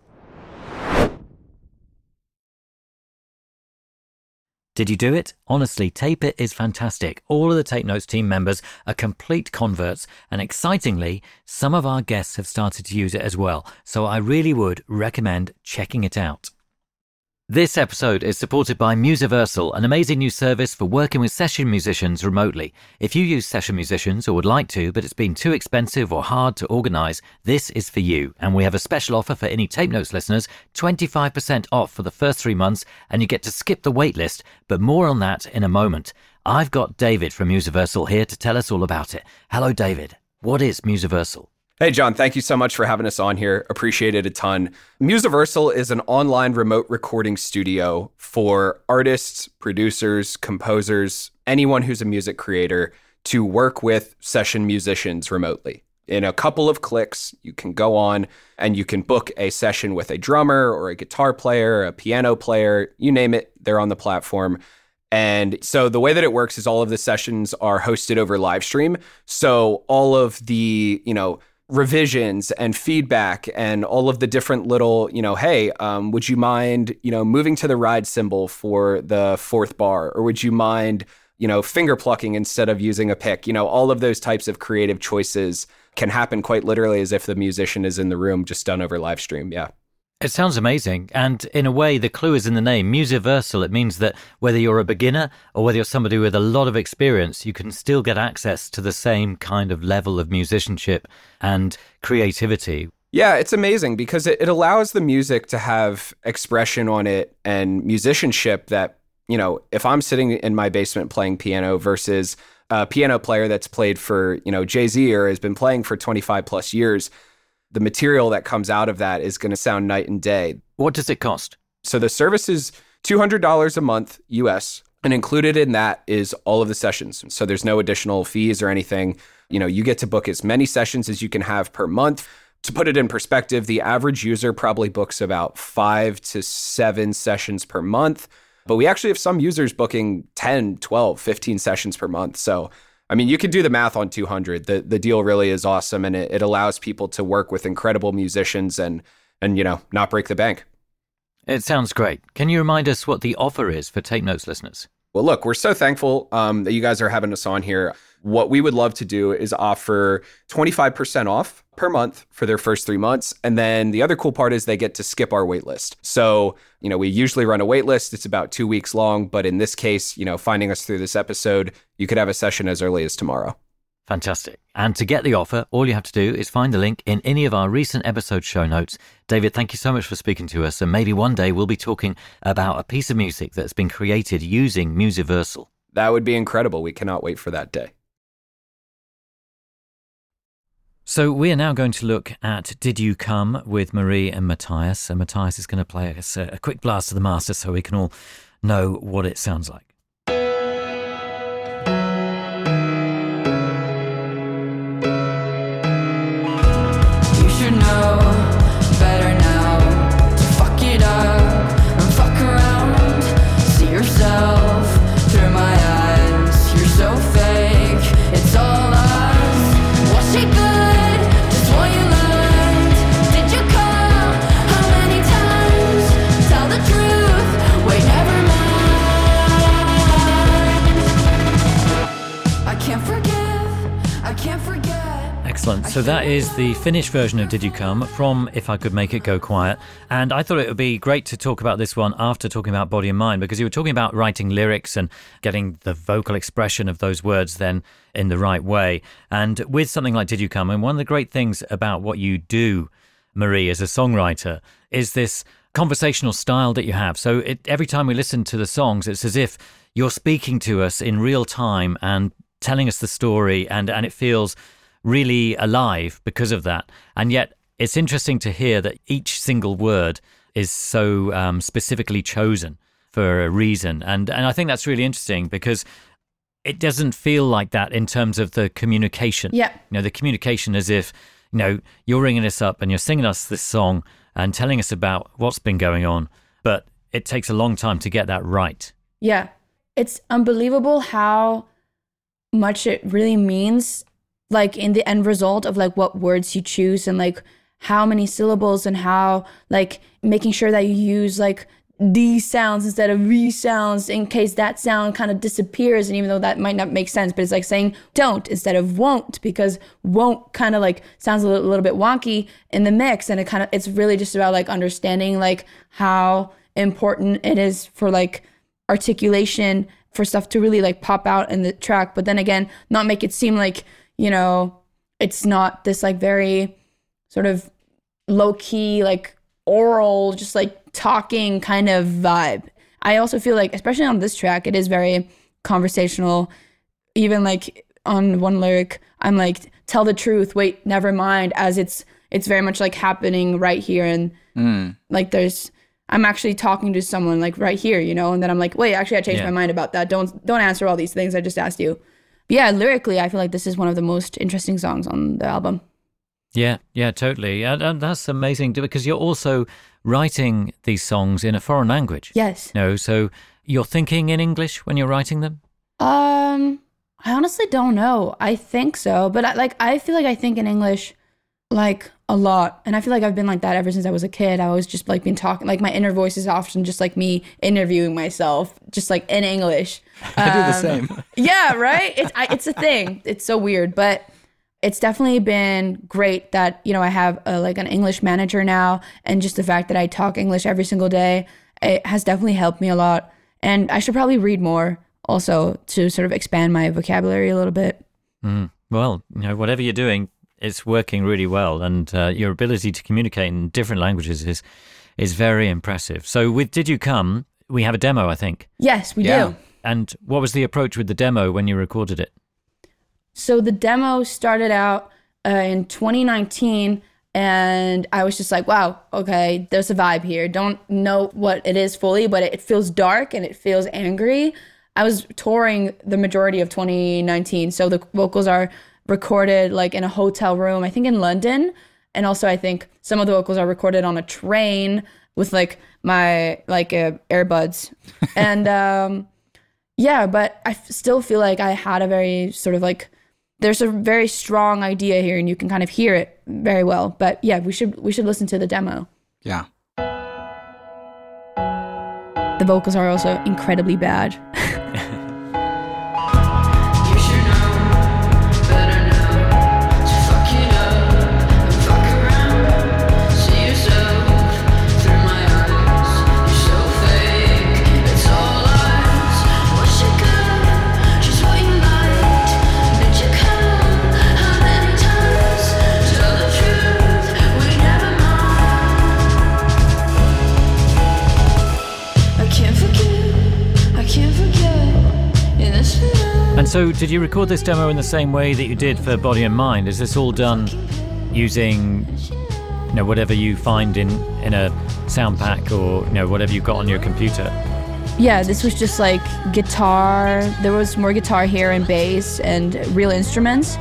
Did you do it? Honestly, Tape It is fantastic. All of the Tape Notes team members are complete converts, and excitingly, some of our guests have started to use it as well. So I really would recommend checking it out. This episode is supported by Musiversal, an amazing new service for working with session musicians remotely. If you use session musicians or would like to, but it's been too expensive or hard to organize, this is for you. And we have a special offer for any Tape Notes listeners 25% off for the first three months, and you get to skip the waitlist, but more on that in a moment. I've got David from Musiversal here to tell us all about it. Hello, David. What is Musiversal? Hey, John, thank you so much for having us on here. Appreciate it a ton. Musiversal is an online remote recording studio for artists, producers, composers, anyone who's a music creator to work with session musicians remotely. In a couple of clicks, you can go on and you can book a session with a drummer or a guitar player, a piano player, you name it, they're on the platform. And so the way that it works is all of the sessions are hosted over live stream. So all of the, you know, revisions and feedback and all of the different little, you know, hey, um, would you mind, you know, moving to the ride cymbal for the fourth bar? Or would you mind, you know, finger plucking instead of using a pick? You know, all of those types of creative choices can happen quite literally as if the musician is in the room, just done over live stream. Yeah. It sounds amazing. And in a way, the clue is in the name, Musiversal. It means that whether you're a beginner or whether you're somebody with a lot of experience, you can still get access to the same kind of level of musicianship and creativity. Yeah, it's amazing because it, it allows the music to have expression on it and musicianship that, you know, if I'm sitting in my basement playing piano versus a piano player that's played for, you know, Jay Z or has been playing for 25 plus years the material that comes out of that is going to sound night and day. What does it cost? So the service is $200 a month US and included in that is all of the sessions. So there's no additional fees or anything. You know, you get to book as many sessions as you can have per month. To put it in perspective, the average user probably books about 5 to 7 sessions per month, but we actually have some users booking 10, 12, 15 sessions per month. So I mean, you can do the math on 200. The the deal really is awesome, and it, it allows people to work with incredible musicians and and you know not break the bank. It sounds great. Can you remind us what the offer is for Tape Notes listeners? Well, look, we're so thankful um, that you guys are having us on here. What we would love to do is offer 25% off per month for their first three months. And then the other cool part is they get to skip our wait list. So, you know, we usually run a wait list, it's about two weeks long. But in this case, you know, finding us through this episode, you could have a session as early as tomorrow. Fantastic. And to get the offer, all you have to do is find the link in any of our recent episode show notes. David, thank you so much for speaking to us. And maybe one day we'll be talking about a piece of music that's been created using Musiversal. That would be incredible. We cannot wait for that day. So we are now going to look at Did You Come with Marie and Matthias. And Matthias is going to play us a, a quick blast of the master so we can all know what it sounds like. So that is the finished version of Did You Come from If I Could Make It Go Quiet. And I thought it would be great to talk about this one after talking about Body and Mind because you were talking about writing lyrics and getting the vocal expression of those words then in the right way. And with something like Did You Come, and one of the great things about what you do, Marie, as a songwriter, is this conversational style that you have. So it, every time we listen to the songs, it's as if you're speaking to us in real time and telling us the story, and, and it feels really alive because of that. And yet, it's interesting to hear that each single word is so um, specifically chosen for a reason. And, and I think that's really interesting because it doesn't feel like that in terms of the communication. Yeah. You know, the communication as if, you know, you're ringing us up and you're singing us this song and telling us about what's been going on. But it takes a long time to get that right. Yeah. It's unbelievable how much it really means like in the end result of like what words you choose and like how many syllables and how like making sure that you use like these sounds instead of these sounds in case that sound kind of disappears and even though that might not make sense. But it's like saying don't instead of won't because won't kind of like sounds a little, little bit wonky in the mix. And it kind of it's really just about like understanding like how important it is for like articulation for stuff to really like pop out in the track. But then again not make it seem like you know it's not this like very sort of low key like oral just like talking kind of vibe. I also feel like especially on this track it is very conversational. Even like on one lyric i'm like tell the truth. Wait never mind as it's it's very much like happening right here. And mm. like there's i'm actually talking to someone like right here you know? And then i'm like wait actually i changed Yeah. my mind about that. Don't don't answer all these things i just asked you yeah lyrically i feel like this is one of the most interesting songs on the album Yeah, yeah, totally. And, and that's amazing because you're also writing these songs in a foreign language. yes You know, so you're thinking in English when you're writing them? Um, I honestly don't know. I think so, but I, like I feel like I think in English like a lot, and I feel like I've been like that ever since I was a kid. I always just like been talking like my inner voice is often just like me interviewing myself, just like in English. <laughs> I do the Um, same. <laughs> yeah, right. It's I, it's a thing. It's so weird, but it's definitely been great that you know I have a, like an English manager now, and just the fact that I talk English every single day, it has definitely helped me a lot. And I should probably read more also to sort of expand my vocabulary a little bit. Mm. Well, you know, whatever you're doing, it's working really well, and uh, your ability to communicate in different languages is is very impressive. So, with Did You Come, we have a demo, I think. Yes, we Yeah. do. And what was the approach with the demo when you recorded it? So the demo started out uh, in 2019, and I was just like, wow, okay, there's a vibe here. Don't know what it is fully, but it feels dark and it feels angry. I was touring the majority of 2019, so the vocals are recorded like in a hotel room, I think in London, and also I think some of the vocals are recorded on a train with like my like uh, earbuds, <laughs> and um, yeah, but I f- still feel like I had a very sort of like there's a very strong idea here and you can kind of hear it very well. But yeah, we should we should listen to the demo. Yeah. The vocals are also incredibly bad. <laughs> so, did you record this demo in the same way that you did for Body and Mind? Is this all done using, you know, whatever you find in in a sound pack or you know whatever you've got on your computer? Yeah, this was just like guitar. There was more guitar here and bass and real instruments.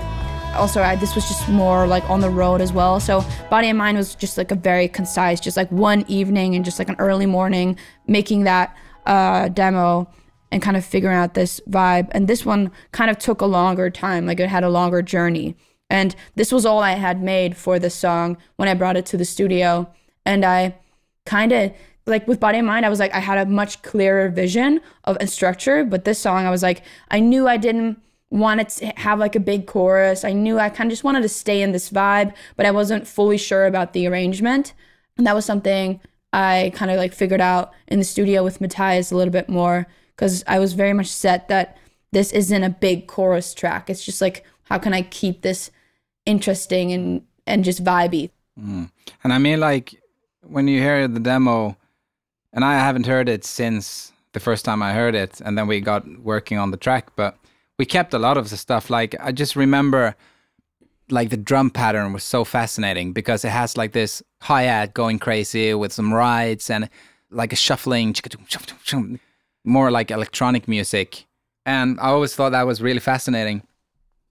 Also, I, this was just more like on the road as well. So, Body and Mind was just like a very concise, just like one evening and just like an early morning, making that uh, demo and kind of figuring out this vibe. And this one kind of took a longer time, like it had a longer journey. And this was all I had made for this song when I brought it to the studio. And I kind of like with body and mind i was like i had a much clearer vision of a structure but this song i was like i knew i didn't wanted to have like a big chorus. I knew I kind of just wanted to stay in this vibe, but I wasn't fully sure about the arrangement. And that was something I kind of like figured out in the studio with Matthias a little bit more because I was very much set that this isn't a big chorus track. It's just like how can I keep this interesting and and just vibey. Mm. And I mean, like, when you hear the demo, and I haven't heard it since the first time I heard it, and then we got working on the track, but we kept a lot of the stuff. Like, I just remember, like, the drum pattern was so fascinating because it has like this hi hat going crazy with some rides and like a shuffling, more like electronic music. And I always thought that was really fascinating.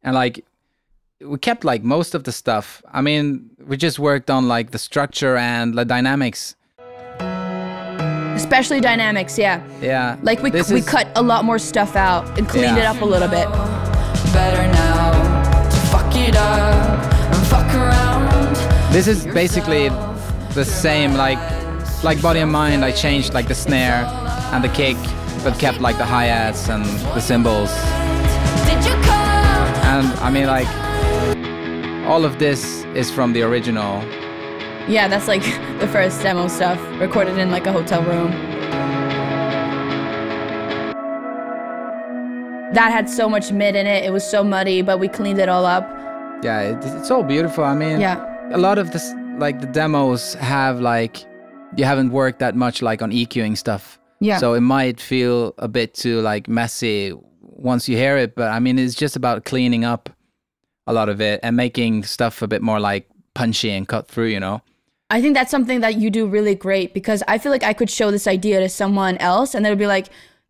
And like, we kept like most of the stuff. I mean, we just worked on like the structure and the dynamics. Especially dynamics, yeah. Yeah. Like we This we is- cut a lot more stuff out and cleaned Yeah. it up a little bit. Better now to fuck it up and fuck around. This is basically the same like like body and mind. I changed like the snare and the kick, but kept like the hi hats and the cymbals. Did you come? And I mean like all of this is from the original. Yeah, that's like <laughs> the first demo stuff recorded in like a hotel room. That had so much mid in it. It was so muddy, but we cleaned it all up. Yeah, it, it's all beautiful. I mean, Yeah. a lot of this like the demos have like you haven't worked that much like on EQing stuff. Yeah. So it might feel a bit too like messy once you hear it, but I mean it's just about cleaning up a lot of it and making stuff a bit more like punchy and cut through, you know. I think that's something that you do really great because I feel like I could show this idea to someone else and they'd be like,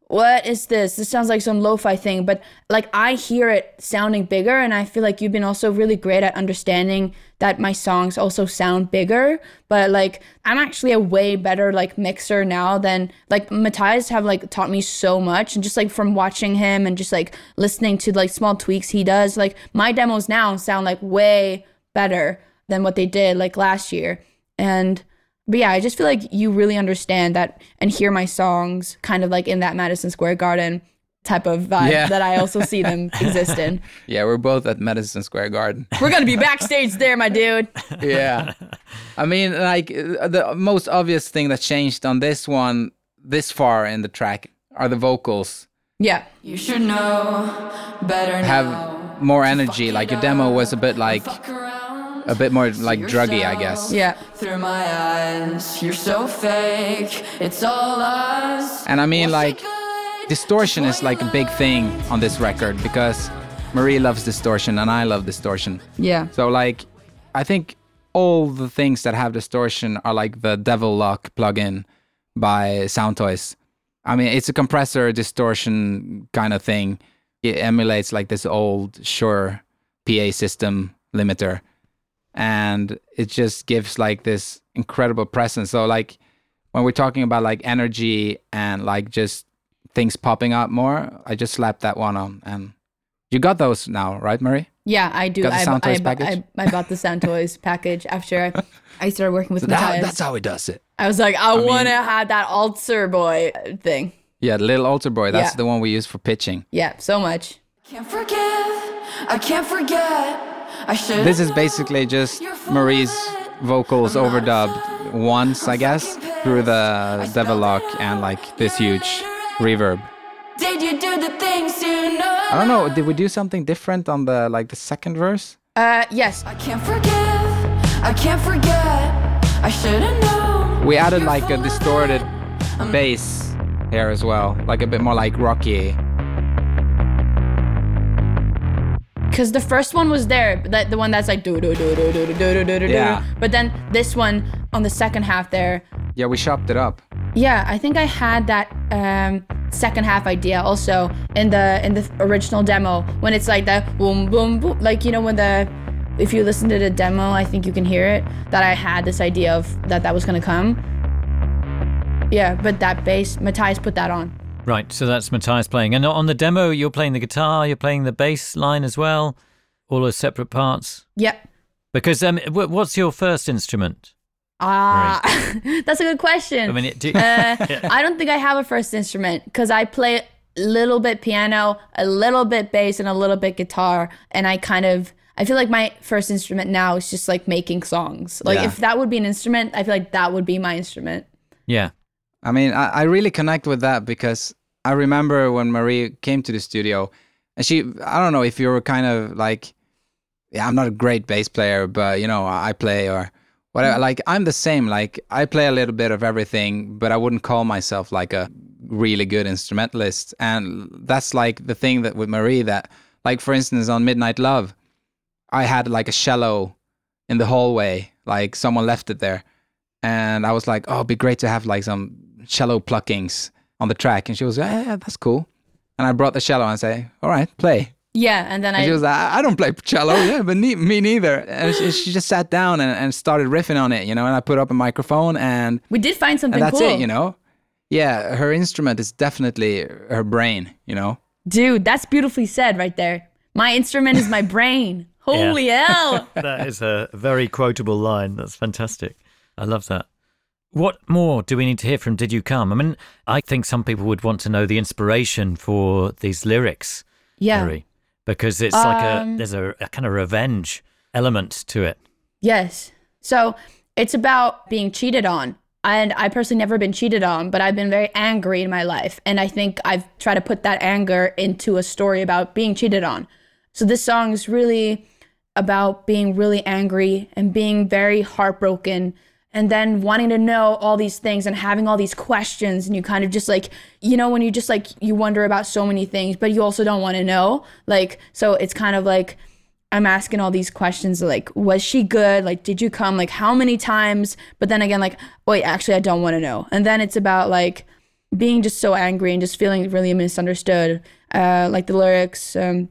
what is this? This sounds like some lo-fi thing, but like I hear it sounding bigger and I feel like you've been also really great at understanding that my songs also sound bigger, but like I'm actually a way better like mixer now than like Matthias have like taught me so much and just like from watching him and just like listening to like small tweaks he does, like my demos now sound like way better than what they did like last year. And but yeah, I just feel like you really understand that and hear my songs kind of like in that Madison Square Garden type of vibe Yeah. that I also see them <laughs> exist in. Yeah, we're both at Madison Square Garden. We're gonna be backstage there, my dude. <laughs> yeah. I mean, like uh, the most obvious thing that changed on this one this far in the track are the vocals. Yeah. You should know better now. Have now. more energy. Like your demo was a bit like Fuck around a bit more like druggy, I guess. Yeah. through my eyes. You're so fake. It's all us. And I mean, like, distortion is like a big thing on this record because Marie loves distortion and I love distortion. Yeah. So like, I think all the things that have distortion are like the Devil-Loc plugin by Soundtoys. I mean, it's a compressor distortion kind of thing. It emulates like this old Shure PA system limiter, and it just gives like this incredible presence. So like, when we're talking about like energy and like just things popping out more, I just slapped that one on, and you got those now, right, Marie? Yeah, I do. Got the I, Sound I, Toys bu- package? I, I bought the Sound Toys <laughs> package after I, I started working with That- Matthias. that's how he does it. I was like, I, mean- want to have that Alter Boy thing. Yeah, the little Alter Boy. That's Yeah. the one we use for pitching. Yeah, so much. Can't forgive. I can't forget. I should. This is basically just Marie's vocals overdubbed once, I guess, through the Devil-Loc and like this huge reverb. Did you do the things you know? I don't know. Did we do something different on the like the second verse? Uh, yes. I can't forgive. I can't forget. I should have known. We added like a distorted bass here as well, like a bit more like rocky. Because the first one was there, that the one that's like do do do do do do do do do do. Yeah. But then this one on the second half there, Yeah, we chopped it up. yeah, I think I had that um, second half idea also in the in the original demo when it's like that boom boom boom, like you know when the if you listen to the demo, I think you can hear it that I had this idea of that that was gonna come. Yeah, but that bass, Matthias put that on. Right, so that's Matthias playing. And on the demo, you're playing the guitar, you're playing the bass line as well, all those separate parts. Yep. Because um, wh- what's your first instrument? Ah, <laughs> that's a good question. I mean, it, do, uh, <laughs> I don't think I have a first instrument because I play a little bit piano, a little bit bass, and a little bit guitar. And I kind of I feel like my first instrument now is just like making songs. Like Yeah. if that would be an instrument, I feel like that would be my instrument. Yeah. I mean, I, I really connect with that because I remember when Marie came to the studio, and she, I don't know if you were kind of like, yeah, I'm not a great bass player, but you know, I play or whatever. Mm-hmm. Like, I'm the same. Like, I play a little bit of everything, but I wouldn't call myself like a really good instrumentalist. And that's like the thing that with Marie that, like, for instance, on Midnight Love, I had like a cello in the hallway, like someone left it there and I was like, "Oh, it'd be great to have like some cello pluckings on the track." And she was, "Yeah, yeah that's cool." And I brought the cello and I say, "All right, play." Yeah, and then And I she was like, "I I don't play cello, yeah, but ne- me neither." And she, she just sat down and, and started riffing on it, you know. And I put up a microphone and we did find something and that's cool. it, you know. Yeah, her instrument is definitely her brain, you know. Dude, that's beautifully said right there. My instrument is my <laughs> brain. Holy hell. <laughs> That is a very quotable line. That's fantastic. I love that. What more do we need to hear from Did You Come? I mean, I think some people would want to know the inspiration for these lyrics, Yeah. Marie, because it's like a Um, there's a, a kind of revenge element to it. Yes. So it's about being cheated on. And I personally never been cheated on, but I've been very angry in my life. And I think I've tried to put that anger into a story about being cheated on. So this song is really about being really angry and being very heartbroken and then wanting to know all these things and having all these questions and you kind of just like you know when you just like you wonder about so many things but you also don't want to know like so it's kind of like I'm asking all these questions like, was she good? Like, did you come? Like, how many times? But then again, like, wait, actually, I don't want to know. And then it's about like being just so angry and just feeling really misunderstood. Uh, like the lyrics, um,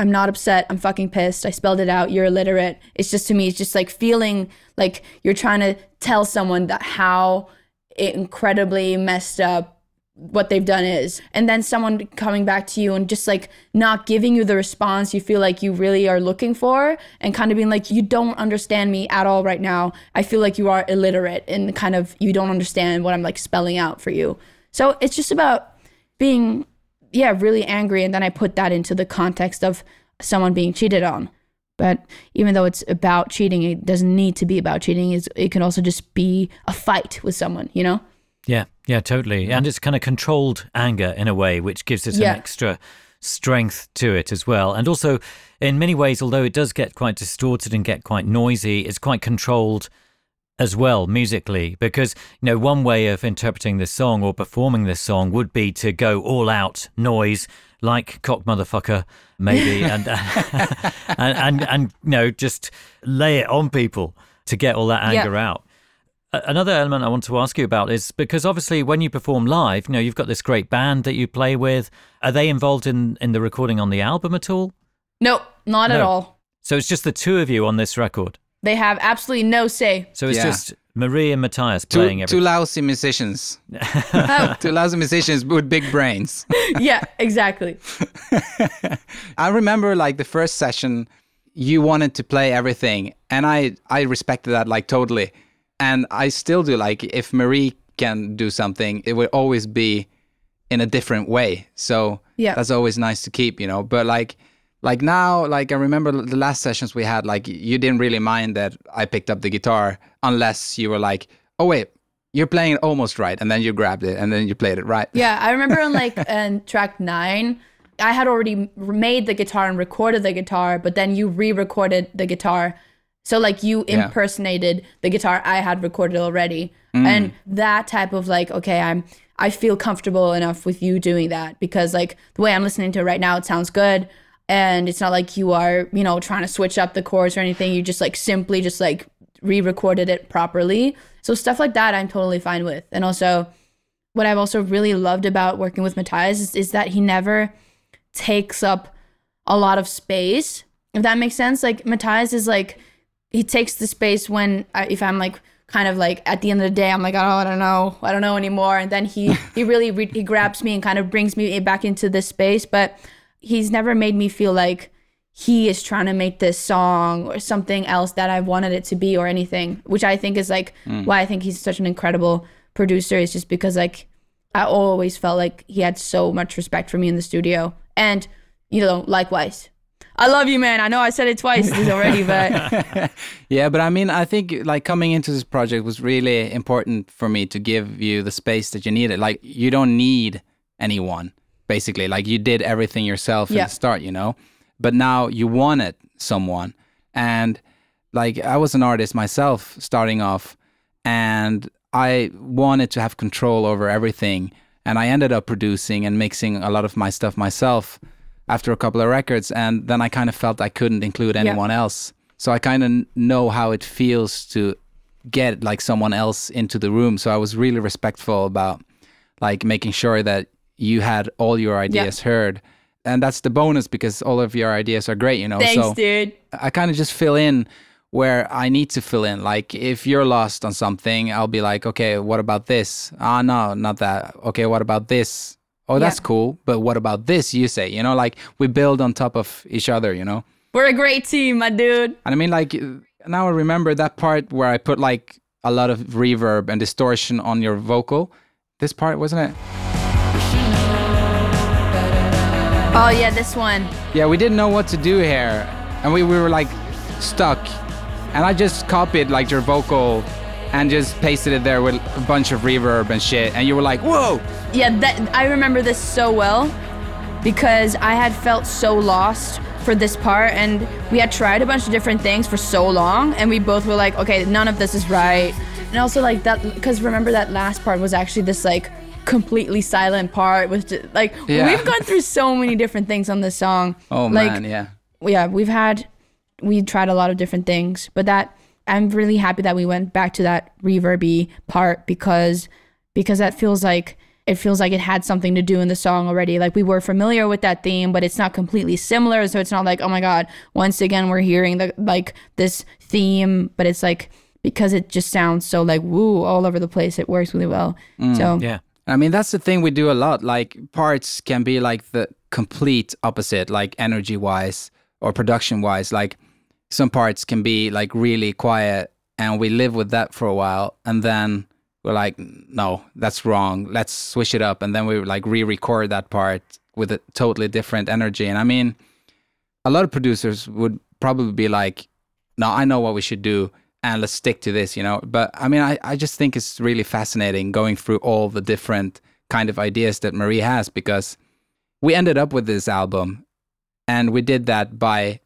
I'm not upset. I'm fucking pissed. I spelled it out. You're illiterate. It's just to me, it's just like feeling like you're trying to tell someone that how incredibly messed up what they've done is and then someone coming back to you and just like not giving you the response you feel like you really are looking for and kind of being like you don't understand me at all right now i feel like you are illiterate and kind of you don't understand what i'm like spelling out for you so it's just about being yeah really angry and then i put that into the context of someone being cheated on but even though it's about cheating it doesn't need to be about cheating it's, it can also just be a fight with someone you know Yeah, yeah, totally. And it's kind of controlled anger in a way, which gives it Yeah. an extra strength to it as well. And also, in many ways, although it does get quite distorted and get quite noisy, it's quite controlled as well musically. Because, you know, one way of interpreting this song or performing this song would be to go all out noise, like cock motherfucker, maybe, <laughs> and, <laughs> and, and, and, you know, just lay it on people to get all that anger out. Another element I want to ask you about is because obviously when you perform live, you know, you've got this great band that you play with. Are they involved in, in the recording on the album at all? no not at all So it's just the two of you on this record. They have absolutely no say. So it's Yeah. just Marie and Matthias Two, playing two everything. lousy musicians. <laughs> Oh. two lousy musicians with big brains. <laughs> yeah, exactly. <laughs> I remember like the first session, you wanted to play everything, and I I respected that like totally, and I still do. Like if Marie can do something, it would always be in a different way. So Yeah. that's always nice to keep, you know. But like like now, like I remember the last sessions we had, like you didn't really mind that I picked up the guitar unless you were like, oh wait. You're playing it almost right, and then you grabbed it, and then you played it right. Yeah, I remember on like <laughs> in track nine, I had already made the guitar and recorded the guitar, but then you re-recorded the guitar. So like you Yeah. impersonated the guitar I had recorded already, mm. and that type of like, okay, I'm I feel comfortable enough with you doing that because like the way I'm listening to it right now, it sounds good. And it's not like you are, you know, trying to switch up the chords or anything. You just like simply just like re-recorded it properly. So stuff like that I'm totally fine with. And also what I've also really loved about working with Matthias is, is that he never takes up a lot of space. If that makes sense, like Matthias is like he takes the space when I, if I'm like kind of like at the end of the day I'm like oh I don't know I don't know anymore and then he <laughs> he really re- he grabs me and kind of brings me back into this space but he's never made me feel like he is trying to make this song or something else that I wanted it to be or anything, which I think is like mm. why I think he's such an incredible producer is just because like I always felt like he had so much respect for me in the studio. And, you know, likewise. I love you, man. I know I said it twice <laughs> already, but <laughs> Yeah, but I mean, I think like coming into this project was really important for me to give you the space that you needed. Like, you don't need anyone, basically. Like, you did everything yourself Yeah. at the start, you know? But now you wanted someone. And like, I was an artist myself starting off, and I wanted to have control over everything. And I ended up producing and mixing a lot of my stuff myself after a couple of records. And then I kind of felt I couldn't include anyone else. So I kind of know how it feels to get like someone else into the room. So I was really respectful about like making sure that you had all your ideas heard. And that's the bonus because all of your ideas are great, you know. thanks, so dude. I kind of just fill in where I need to fill in. Like if you're lost on something, I'll be like, okay, what about this? Ah, no, not that. Okay, what about this? Oh, that's Yeah. cool. But what about this? You say, you know, like we build on top of each other, you know. We're a great team, my dude. And I mean, like now I remember that part where I put like a lot of reverb and distortion on your vocal. This part wasn't it? Oh, yeah, this one. Yeah, we didn't know what to do here, and we, we were like stuck. And I just copied like your vocal and just pasted it there with a bunch of reverb and shit. And you were like, "Whoa!" Yeah, that I remember this so well because I had felt so lost for this part and we had tried a bunch of different things for so long and we both were like, okay, none of this is right. And also like that cuz remember that last part was actually this like completely silent part with ju- like Yeah. we've gone through so many different things on this song. <laughs> Oh like, man, yeah. yeah, we've had we tried a lot of different things, but that I'm really happy that we went back to that reverby part because because that feels like it feels like it had something to do in the song already. Like we were familiar with that theme, but it's not completely similar, so it's not like, oh my god, once again we're hearing the like this theme, but it's like because it just sounds so like woo all over the place, it works really well. Mm. So Yeah. I mean, that's the thing we do a lot. Like parts can be like the complete opposite, like energy wise or production wise. Like some parts can be like really quiet and we live with that for a while and then we're like, no, that's wrong. Let's switch it up. And then we like re-record that part with a totally different energy. And I mean, a lot of producers would probably be like, no, I know what we should do and let's stick to this, you know. But I mean, I, I just think it's really fascinating going through all the different kind of ideas that Marie has because we ended up with this album and we did that by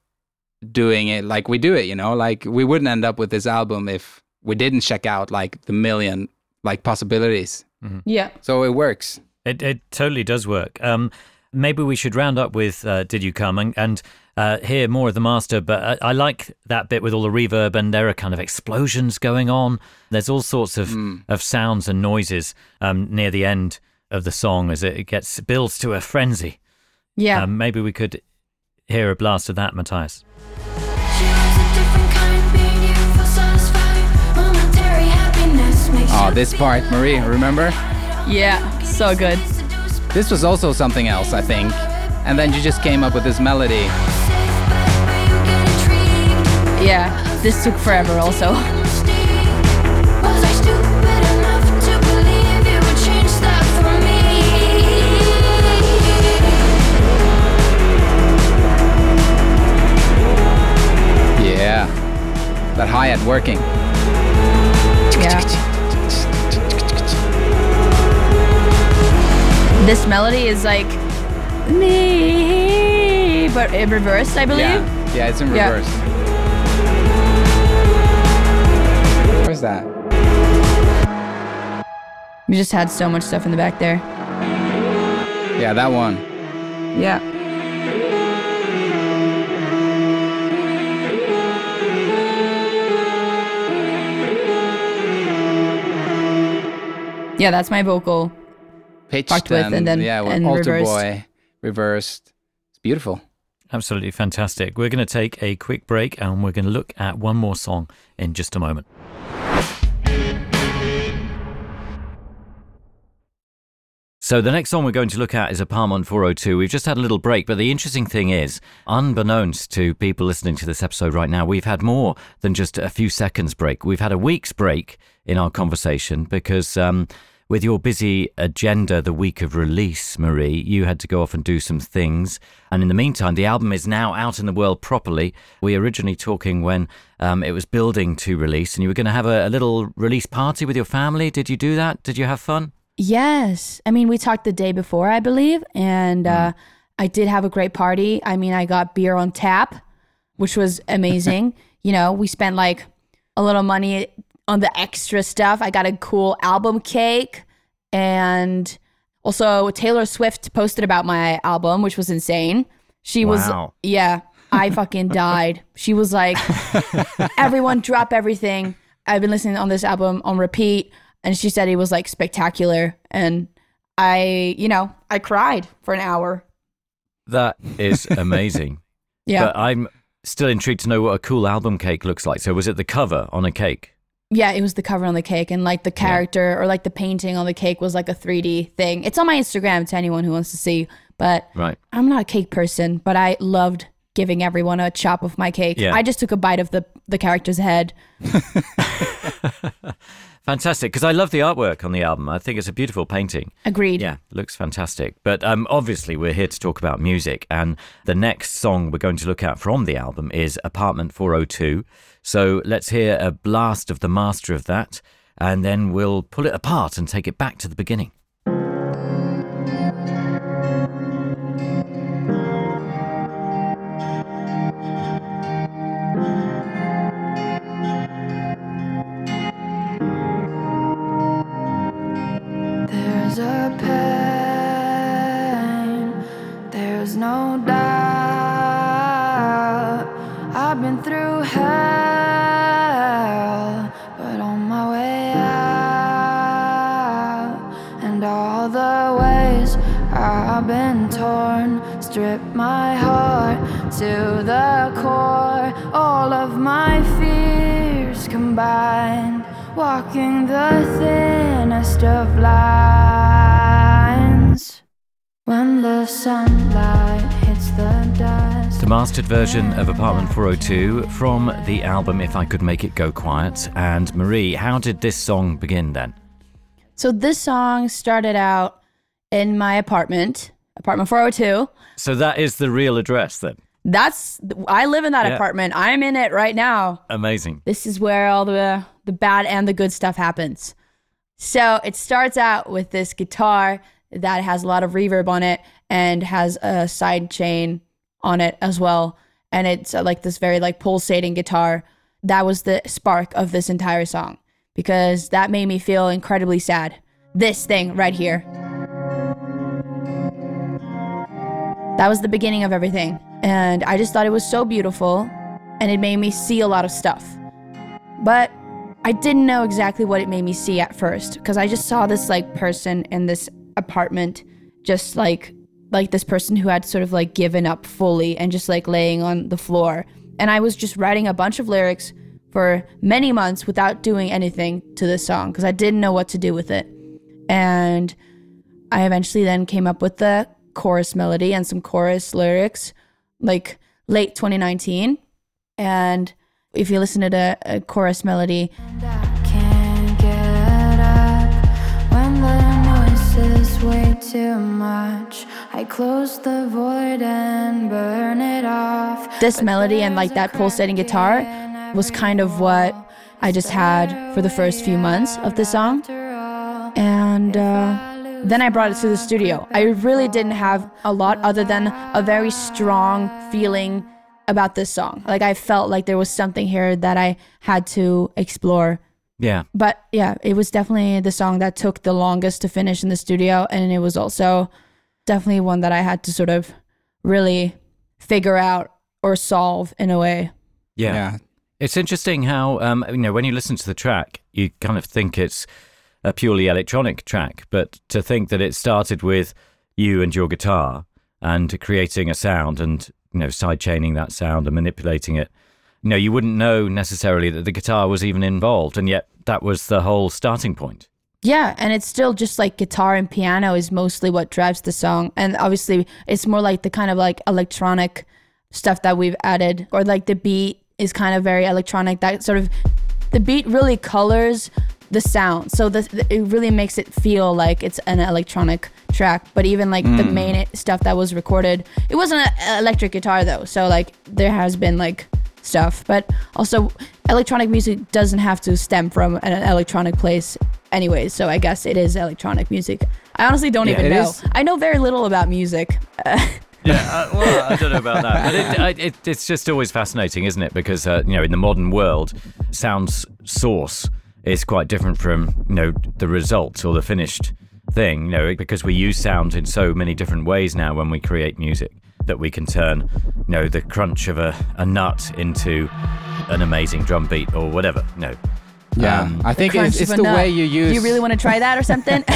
doing it like we do it, you know. Like we wouldn't end up with this album if we didn't check out like the million like possibilities. yeah. So it works. It, it totally does work. Um, maybe we should round up with uh, "Did You Come" and, and uh, hear more of the master. But I, I like that bit with all the reverb, and there are kind of explosions going on. There's all sorts of of sounds and noises um, near the end of the song as it gets builds to a frenzy. Yeah. Um, maybe we could hear a blast of that, Matthias. She was a different kind, being you feel satisfied. Momentary happiness makes Oh, this part, Marie, remember? yeah. So good. This was also something else, I think. And then you just came up with this melody. Yeah. This took forever also. Was I stupid enough to believe you would change that for Yeah. That hi-hat working. Yeah. This melody is like me, but in reversed, I believe. Yeah. Yeah, it's in reverse. Where's that? We just had so much stuff in the back there. Yeah, that one. Yeah. Yeah, that's my vocal. Pitched Fucked with and then- yeah, and alter reversed. boy reversed. It's beautiful. Absolutely fantastic. We're going to take a quick break and we're going to look at one more song in just a moment. So the next song we're going to look at is Apartment 402. We've just had a little break, but the interesting thing is, unbeknownst to people listening to this episode right now, we've had more than just a few seconds break. We've had a week's break in our conversation because um, with your busy agenda the week of release, Marie, you had to go off and do some things. And in the meantime, the album is now out in the world properly. We were originally talking when um, it was building to release, and you were going to have a, a little release party with your family. Did you do that? Did you have fun? Yes. I mean, we talked the day before, I believe, and uh, Mm. I did have a great party. I mean, I got beer on tap, which was amazing. <laughs> you know, we spent like a little money on the extra stuff. I got a cool album cake, and also Taylor Swift posted about my album, which was insane. She was, yeah, I fucking <laughs> died. She was like, <laughs> everyone drop everything. I've been listening on this album on repeat, and she said it was like spectacular. And I, you know, I cried for an hour. That is <laughs> amazing. Yeah, But I'm still intrigued to know what a cool album cake looks like. So, was it the cover on a cake? yeah, it was the cover on the cake, and like the character or like the painting on the cake was like a 3D thing. It's on my Instagram to anyone who wants to see. But Right. I'm not a cake person, but I loved giving everyone a chop of my cake. Yeah. I just took a bite of the the character's head. <laughs> <laughs> Fantastic. Because I love the artwork on the album. I think it's a beautiful painting. Agreed. Yeah, looks fantastic. But um, obviously, we're here to talk about music, and the next song we're going to look at from the album is Apartment 402. So let's hear a blast of the master of that, and then we'll pull it apart and take it back to the beginning. My way out, and all the ways I've been torn, strip my heart to the core. All of my fears combined, walking the thinnest of lines. When the sunlight hits the dust. The mastered version of Apartment 402 from the album If I Could Make It Go Quiet. And Marie, how did this song begin then? So this song started out in my apartment, apartment 402. So that is the real address then. That's I live in that Yeah. apartment. I'm in it right now. Amazing. This is where all the the bad and the good stuff happens. So it starts out with this guitar that has a lot of reverb on it and has a side chain on it as well. And it's uh, like this very like pulsating guitar. That was the spark of this entire song because that made me feel incredibly sad. This thing right here. That was the beginning of everything. And I just thought it was so beautiful and it made me see a lot of stuff. But I didn't know exactly what it made me see at first because I just saw this like person in this apartment just like like this person who had sort of like given up fully and just like laying on the floor. And I was just writing a bunch of lyrics for many months without doing anything to this song because I didn't know what to do with it. And I eventually then came up with the chorus melody and some chorus lyrics like late 2019. And if you listen to the uh, chorus melody, too much. I close the void and burn it off. this melody and like that pulsating guitar was kind of what I just had for the first few months of the song. And uh, then I brought it to the studio. I really didn't have a lot other than a very strong feeling about this song. Like I felt like there was something here that I had to explore. Yeah. But yeah, it was definitely the song that took the longest to finish in the studio. And it was also definitely one that I had to sort of really figure out or solve in a way. Yeah. Yeah. It's interesting how, um, you know, when you listen to the track, you kind of think it's a purely electronic track, but to think that it started with you and your guitar and creating a sound and, you know, side chaining that sound and manipulating it, you know, you wouldn't know necessarily that the guitar was even involved. And yet that was the whole starting point. Yeah, and it's still just like guitar and piano is mostly what drives the song. And obviously, it's more like the kind of like electronic stuff that we've added, or like the beat is kind of very electronic. That sort of the beat really colors the sound. So the, it really makes it feel like it's an electronic track. But even like the hmm. main stuff that was recorded, it wasn't an electric guitar though. So like there has been like stuff, but also electronic music doesn't have to stem from an electronic place anyways. So I guess it is electronic music. I honestly don't Yeah, even know. is. I know very little about music. <laughs> Yeah, uh, well, I don't know about that, but it, I- it, it's just always fascinating, isn't it? Because uh, you know, in the modern world, sound's source is quite different from you know the result or the finished thing. You know, because we use sound in so many different ways now when we create music that we can turn you know the crunch of a, a nut into an amazing drum beat or whatever. You know. Yeah, Um, I think Crunch it's, it's the nut. way you use. Do you really want to try that or something? <laughs> <laughs>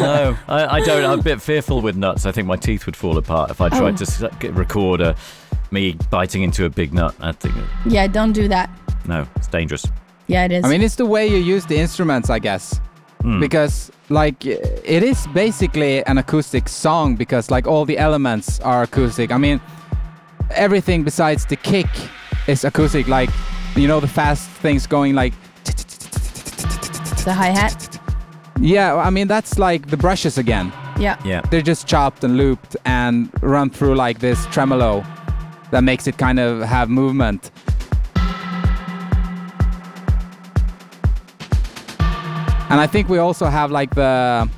no, I, I don't. I'm a bit fearful with nuts. I think my teeth would fall apart if I tried Oh. to get- record a, me biting into a big nut. I think yeah, don't do that. no, it's dangerous. Yeah, it is. I mean, it's the way you use the instruments, I guess. Because, like, it is basically an acoustic song because, like, all the elements are acoustic. I mean, everything besides the kick is acoustic. Like, you know, the fast things going like. the hi hat. Yeah, I mean, that's like the brushes again. Yeah. Yeah. They're just chopped and looped and run through like this tremolo that makes it kind of have movement. And I think we also have like the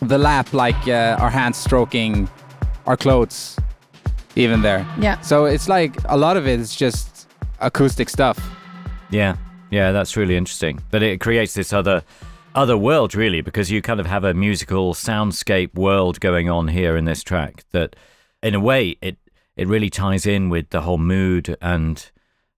the lap, like uh, our hands stroking our clothes, even there. Yeah. So it's like a lot of it is just acoustic stuff. Yeah, yeah, that's really interesting. But it creates this other other world really because you kind of have a musical soundscape world going on here in this track that in a way it it really ties in with the whole mood and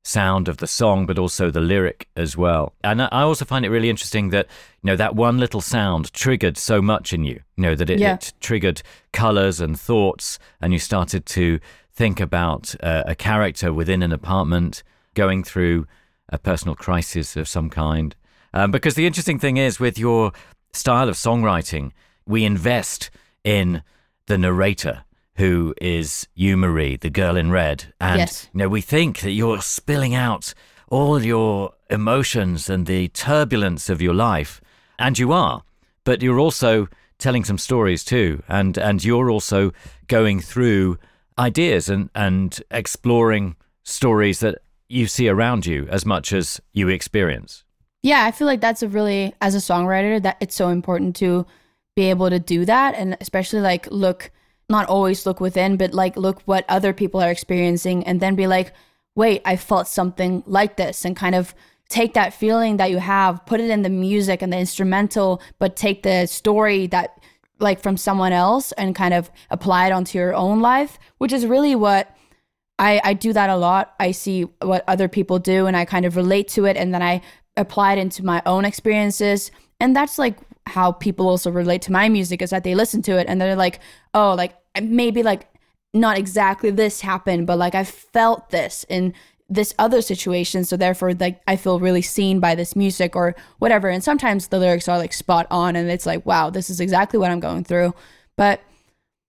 sound of the song but also the lyric as well. And I also find it really interesting that you know that one little sound triggered so much in you. You know that it, Yeah. it triggered colors and thoughts and you started to think about uh, a character within an apartment going through a personal crisis of some kind. Um, because the interesting thing is, with your style of songwriting, we invest in the narrator, who is you, Marie, the girl in red, and Yes. you know we think that you're spilling out all your emotions and the turbulence of your life, and you are, but you're also telling some stories too, and and you're also going through ideas and and exploring stories that you see around you as much as you experience. Yeah, I feel like that's a really as a songwriter that it's so important to be able to do that and especially like look not always look within but like look what other people are experiencing and then be like wait, I felt something like this and kind of take that feeling that you have, put it in the music and the instrumental, but take the story that like from someone else and kind of apply it onto your own life, which is really what I, I do that a lot. I see what other people do and I kind of relate to it and then I apply it into my own experiences. And that's like how people also relate to my music is that they listen to it and they're like, oh, like maybe like not exactly this happened, but like I felt this in this other situation. So therefore, like I feel really seen by this music or whatever. And sometimes the lyrics are like spot on and it's like, wow, this is exactly what I'm going through. But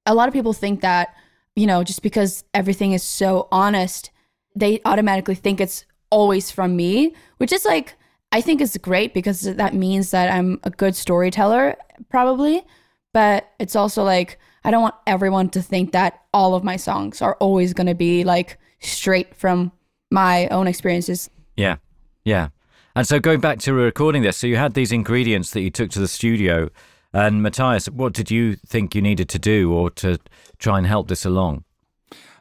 a lot of people think that, you know, just because everything is so honest, they automatically think it's always from me, which is like, I think it's great because that means that I'm a good storyteller, probably. But it's also like, I don't want everyone to think that all of my songs are always going to be like straight from my own experiences. Yeah, yeah. And so going back to recording this, so you had these ingredients that you took to the studio. And Matthias, what did you think you needed to do or to try and help this along?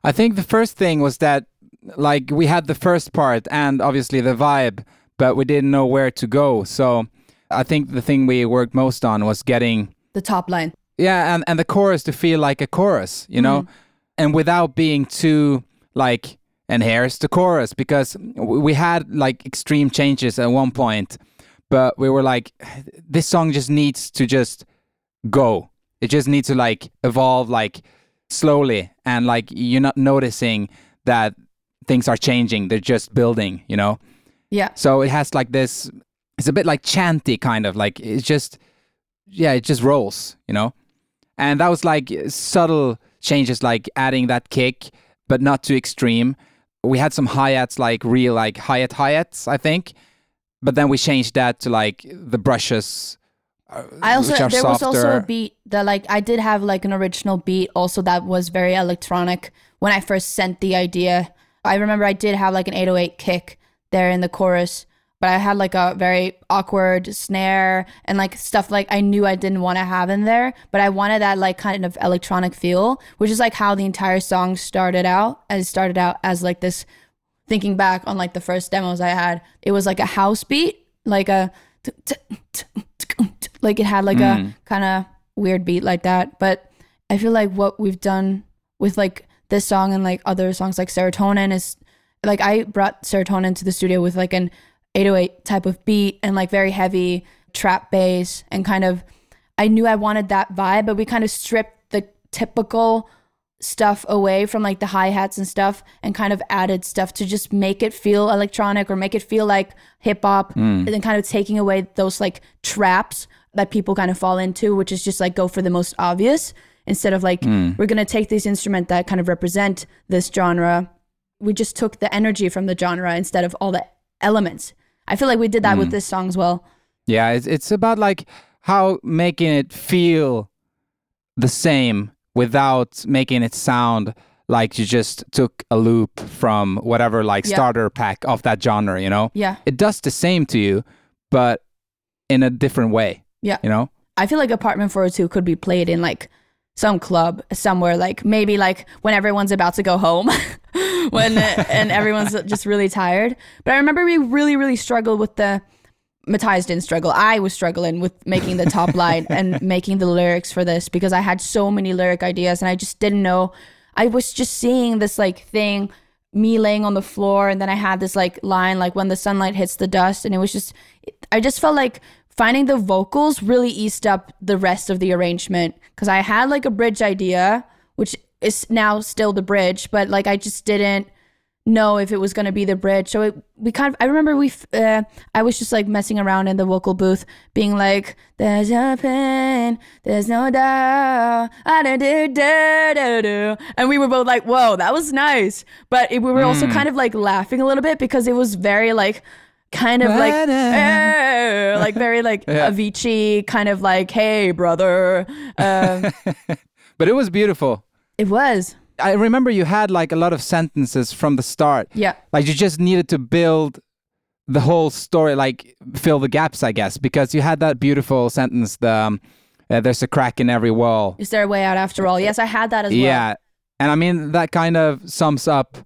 I think the first thing was that like we had the first part and obviously the vibe, but we didn't know where to go. So I think the thing we worked most on was getting The top line. yeah, and, and the chorus to feel like a chorus, you know, mm-hmm. and without being too like, and here's the chorus because we had like extreme changes at one point, but we were like, this song just needs to just go. It just needs to like evolve like slowly and like you're not noticing that things are changing. They're just building, you know? Yeah. So it has like this, it's a bit like chanty kind of like, it's just, yeah, it just rolls, you know? And that was like subtle changes, like adding that kick, but not too extreme. We had some hi hats, like real, like hi hat hi hats, I think. but then we changed that to like the brushes. uh, I also there was also a beat that like I did have like an original beat also that was very electronic when I first sent the idea. I remember I did have like an 808 kick there in the chorus, but I had like a very awkward snare and like stuff like I knew I didn't want to have in there, but I wanted that like kind of electronic feel, which is like how the entire song started out. As it started out as like this thinking back on like the first demos I had, it was like a house beat, like a like it had like a mm. kind of weird beat like that. But I feel like what we've done with like this song and like other songs like Serotonin is like I brought Serotonin to the studio with like an 808 type of beat and like very heavy trap bass and kind of I knew I wanted that vibe, but we kind of stripped the typical stuff away from like the hi-hats and stuff and kind of added stuff to just make it feel electronic or make it feel like hip hop mm. and then kind of taking away those like traps that people kind of fall into which is just like go for the most obvious instead of like mm. we're going to take this instrument that kind of represent this genre we just took the energy from the genre instead of all the elements i feel like we did that with mm. this song as well Yeah, it's it's about like how making it feel the same without making it sound like you just took a loop from whatever like Yeah. starter pack of that genre, you know? yeah It does the same to you, but in a different way, yeah you know? I feel like Apartment 402 could be played in like some club somewhere, like maybe like when everyone's about to go home, <laughs> when and everyone's just really tired. But I remember we really, really struggled with the. Matthias didn't struggle. I was struggling with making the top <laughs> line and making the lyrics for this because I had so many lyric ideas and I just didn't know. I was just seeing this like thing, me laying on the floor, and then I had this like line like when the sunlight hits the dust, and it was just, I just felt like finding the vocals really eased up the rest of the arrangement because I had like a bridge idea, which is now still the bridge, but like I just didn't know if it was going to be the bridge. So it, we kind of, I remember we, uh, I was just like messing around in the vocal booth, being like, "There's a pain, there's no doubt, do," and we were both like, "Whoa, that was nice," but it, we were also kind of like laughing a little bit because it was very like. Kind of like, "Eh," like very like <laughs> Avicii, kind of like, "Hey, brother." Um, <laughs> But it was beautiful. it was, I remember you had like a lot of sentences from the start. yeah, Like you just needed to build the whole story, like fill the gaps, I guess, because you had that beautiful sentence, the um, uh, there's a crack in every wall. Is there a way out after all? Yes, I had that as well. Yeah. And I mean, that kind of sums up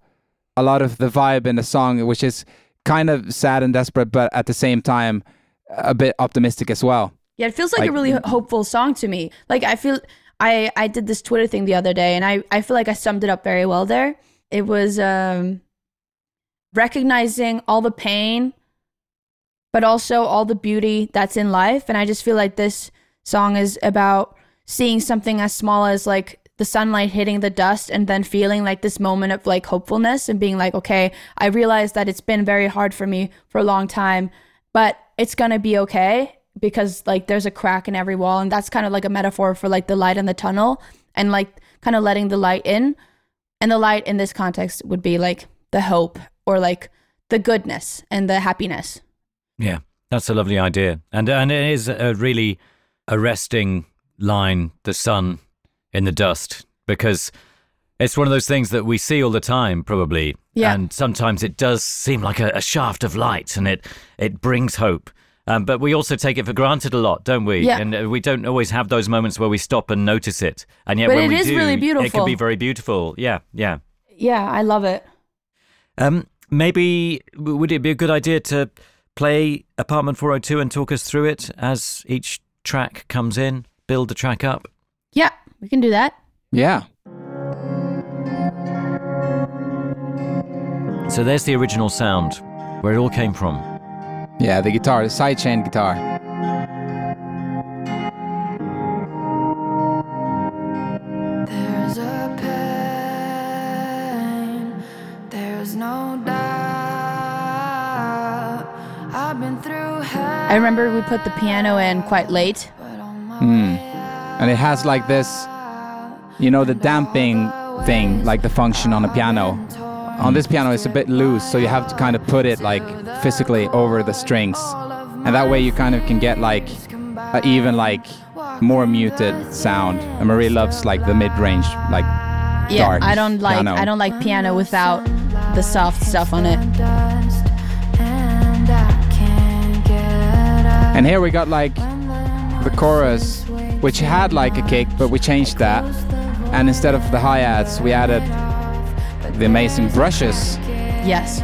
a lot of the vibe in the song, which is kind of sad and desperate, but at the same time, a bit optimistic as well. Yeah, it feels like, Like- a really hopeful song to me. Like I feel I I did this Twitter thing the other day and I I feel like I summed it up very well there. It was um recognizing all the pain but also all the beauty that's in life and I just feel like this song is about seeing something as small as like the sunlight hitting the dust and then feeling like this moment of like hopefulness and being like okay I realize that it's been very hard for me for a long time but it's gonna be okay because like there's a crack in every wall. And that's kind of like a metaphor for like the light in the tunnel and like kind of letting the light in. And the light in this context would be like the hope or like the goodness and the happiness. Yeah, that's a lovely idea, and and it is a really arresting line. The sun in the dust, because it's one of those things that we see all the time, probably. Yeah. And sometimes it does seem like a, a shaft of light, and it it brings hope. Um, but we also take it for granted a lot, don't we? Yeah. And uh, we don't always have those moments where we stop and notice it. And yet, But when it we is do, really it can be very beautiful. Yeah, yeah. yeah i love it Um, maybe would it be a good idea to play Apartment 402 and talk us through it as each track comes in, build the track up? yeah we can do that Yeah. So there's the original sound, where it all came from. Yeah, the guitar, the sidechain guitar. There's a pain, there's no doubt. I've been through i remember we put the piano in quite late but on my Hmm. And it has like this, you know, the damping thing, like the function on a piano. on this piano it's a bit loose, so you have to kind of put it like physically over the strings, and that way you kind of can get like a even like more muted sound. And Marie loves like the mid-range, like Yeah, dark I don't like piano. I don't like piano without the soft stuff on it. And I can't get up. And here we got like the chorus, which had like a kick, but we changed that. And instead of the hi-hats, we added the amazing brushes. Yes.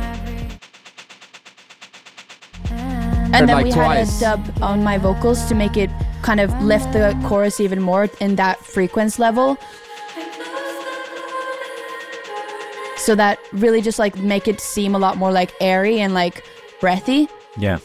And then like we twice. had a dub on my vocals to make it kind of lift the chorus even more in that frequency level. So that really just like make it seem a lot more like airy and like breathy. Yeah.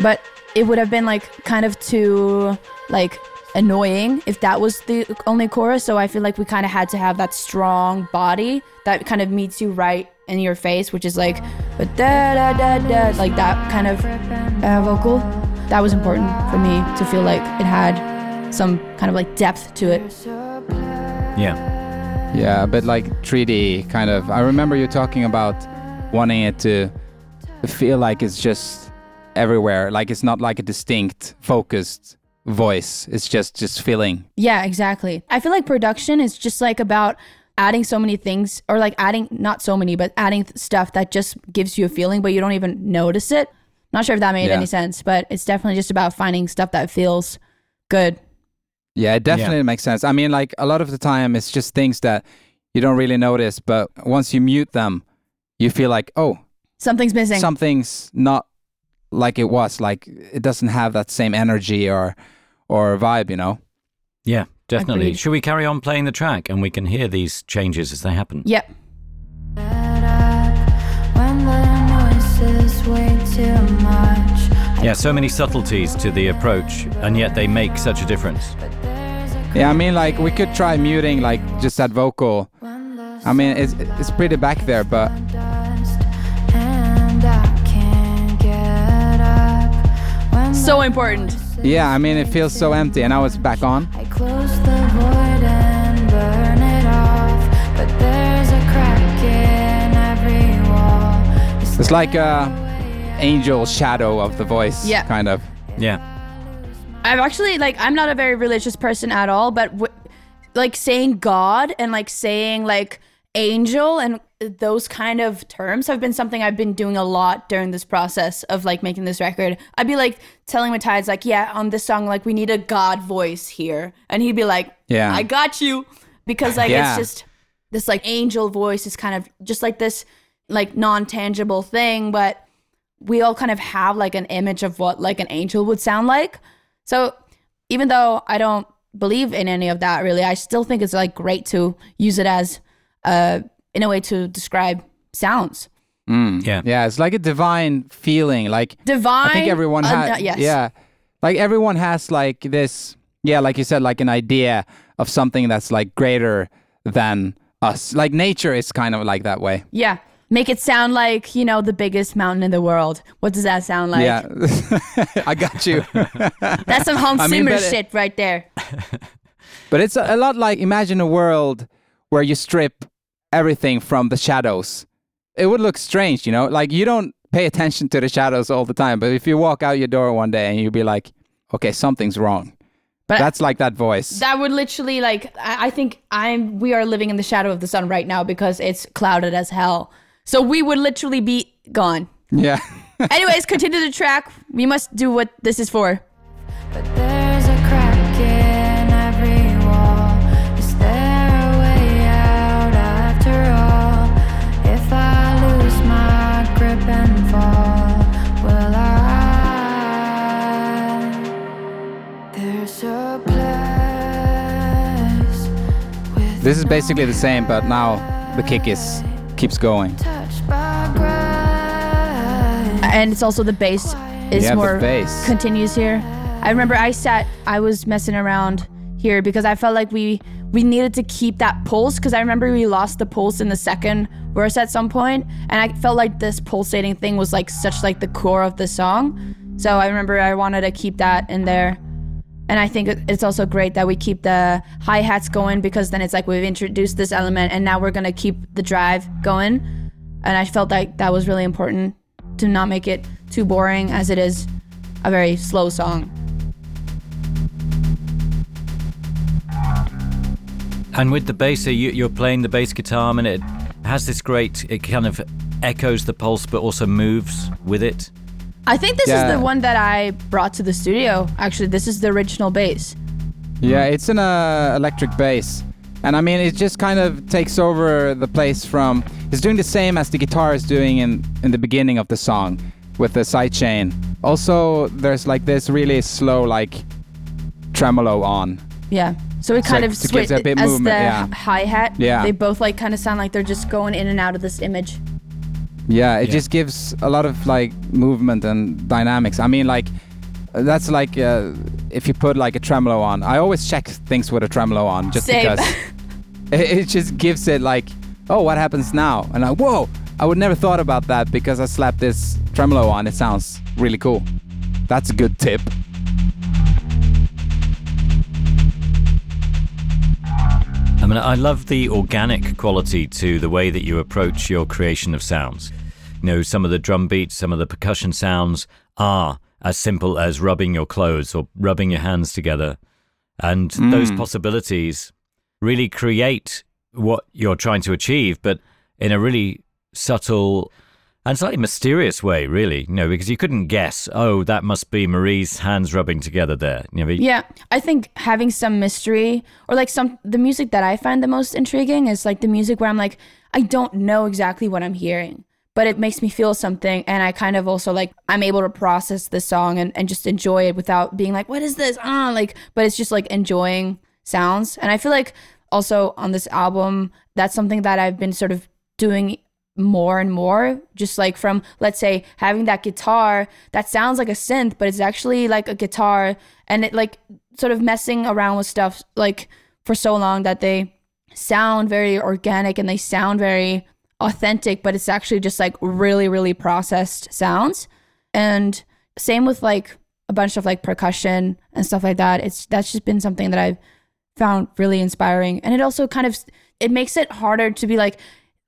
But it would have been like kind of too like annoying if that was the only chorus. So I feel like we kind of had to have that strong body that kind of meets you right in your face, which is like but da da da da, like that kind of uh, vocal. That was important for me to feel like it had some kind of like depth to it. Yeah. Yeah, but like 3D kind of. I remember you talking about wanting it to feel like it's just everywhere, like it's not like a distinct, focused voice. It's just just feeling. Yeah, exactly. I feel like production is just like about adding so many things or like adding not so many but adding stuff that just gives you a feeling but you don't even notice it. Not sure if that made Yeah. any sense, but it's definitely just about finding stuff that feels good. Yeah, it definitely makes sense. I mean, like a lot of the time, it's just things that you don't really notice, but once you mute them, you feel like, oh, Something's missing. something's not like it was. Like it doesn't have that same energy or or a vibe, you know? Yeah, definitely. Agreed. Should we carry on playing the track and we can hear these changes as they happen? yep. When the noise is way too much. Yeah, so many subtleties to the approach, and yet they make such a difference. Yeah, I mean, like we could try muting like just that vocal. I mean, it's it's pretty back there, but Dust, and I can't get up. When So important. Yeah, I mean, it feels so empty. And now it's back on. I close the void and burn it off, but there's a crack in every wall. Is It's like there a angel shadow of the voice, Yeah. kind of. Yeah. I've actually like I'm not a very religious person at all, but w- like saying God and like saying like angel and those kind of terms have been something I've been doing a lot during this process of like making this record. I'd be like telling Matthias like, yeah, on this song like we need a God voice here, and he'd be like, Yeah. I got you, because like Yeah. it's just this like angel voice is kind of just like this like non tangible thing, but we all kind of have like an image of what like an angel would sound like. So even though I don't believe in any of that really, I still think it's like great to use it as uh in a way to describe sounds. Yeah. Yeah, it's like a divine feeling. Like Divine. I think everyone uh, has. yes. Yeah, like everyone has like this. Yeah, like you said, like an idea of something that's like greater than us. Like nature is kind of like that way. Yeah. Make it sound like, you know, the biggest mountain in the world. What does that sound like? yeah, <laughs> I got you. <laughs> That's some Hans I mean, Zimmer but it- shit right there. <laughs> But it's a, a lot like imagine a world where you strip everything from the shadows. It would look strange, you know? Like you don't pay attention to the shadows all the time, but if you walk out your door one day and you'd be like, okay, something's wrong. But That's like that voice. that would literally like I, I think I'm we are living in the shadow of the sun right now because it's clouded as hell. So we would literally be gone. yeah. Anyways, continue the track. We must do what this is for. This is basically the same, but now the kick is keeps going. touched by grace. And it's also the bass is Yeah, more bass. continues here. I remember I sat I was messing around here because I felt like we we needed to keep that pulse because I remember we lost the pulse in the second verse at some point and I felt like this pulsating thing was like such like the core of the song. So I remember I wanted to keep that in there. And I think it's also great that we keep the hi hats going because then it's like we've introduced this element and now we're gonna keep the drive going. And I felt like that was really important to not make it too boring as it is a very slow song. And with the bass, you, you're playing the bass guitar, and it has this great, it kind of echoes the pulse, but also moves with it. I think this Yeah. is the one that I brought to the studio. Actually, this is the original bass. Yeah, it's an uh, electric bass. And I mean, it just kind of takes over the place from. It's doing the same as the guitar is doing in, in the beginning of the song with the sidechain. Also, there's like this really slow, like tremolo on. Yeah. So it So kind it of gives switch a bit as movement, the yeah. hi hat. Yeah. They both like kind of sound like they're just going in and out of this image. Yeah, it Yeah. just gives a lot of like movement and dynamics. I mean, like that's like uh, if you put like a tremolo on. I always check things with a tremolo on just Same. because <laughs> it, it just gives it like, oh, what happens now? And I whoa, I would never thought about that because I slapped this tremolo on. It sounds really cool. That's a good tip. I mean, I love the organic quality to the way that you approach your creation of sounds. You know, some of the drum beats, some of the percussion sounds are as simple as rubbing your clothes or rubbing your hands together. And hmm. those possibilities really create what you're trying to achieve, but in a really subtle and slightly mysterious way, really. You know, because you couldn't guess, oh, that must be Marie's hands rubbing together there. You know, Yeah, I think having some mystery or like some the music that I find the most intriguing is like the music where I'm like I don't know exactly what I'm hearing, but it makes me feel something and I kind of also like I'm able to process the song and, and just enjoy it without being like what is this? Ah, like but it's just like enjoying sounds. And I feel like also on this album that's something that I've been sort of doing more and more just like from let's say having that guitar that sounds like a synth but it's actually like a guitar and it like sort of messing around with stuff like for so long that they sound very organic and they sound very authentic but it's actually just like really really processed sounds. And same with like a bunch of like percussion and stuff like that. It's that's just been something that i've found really inspiring. And it also kind of it makes it harder to be like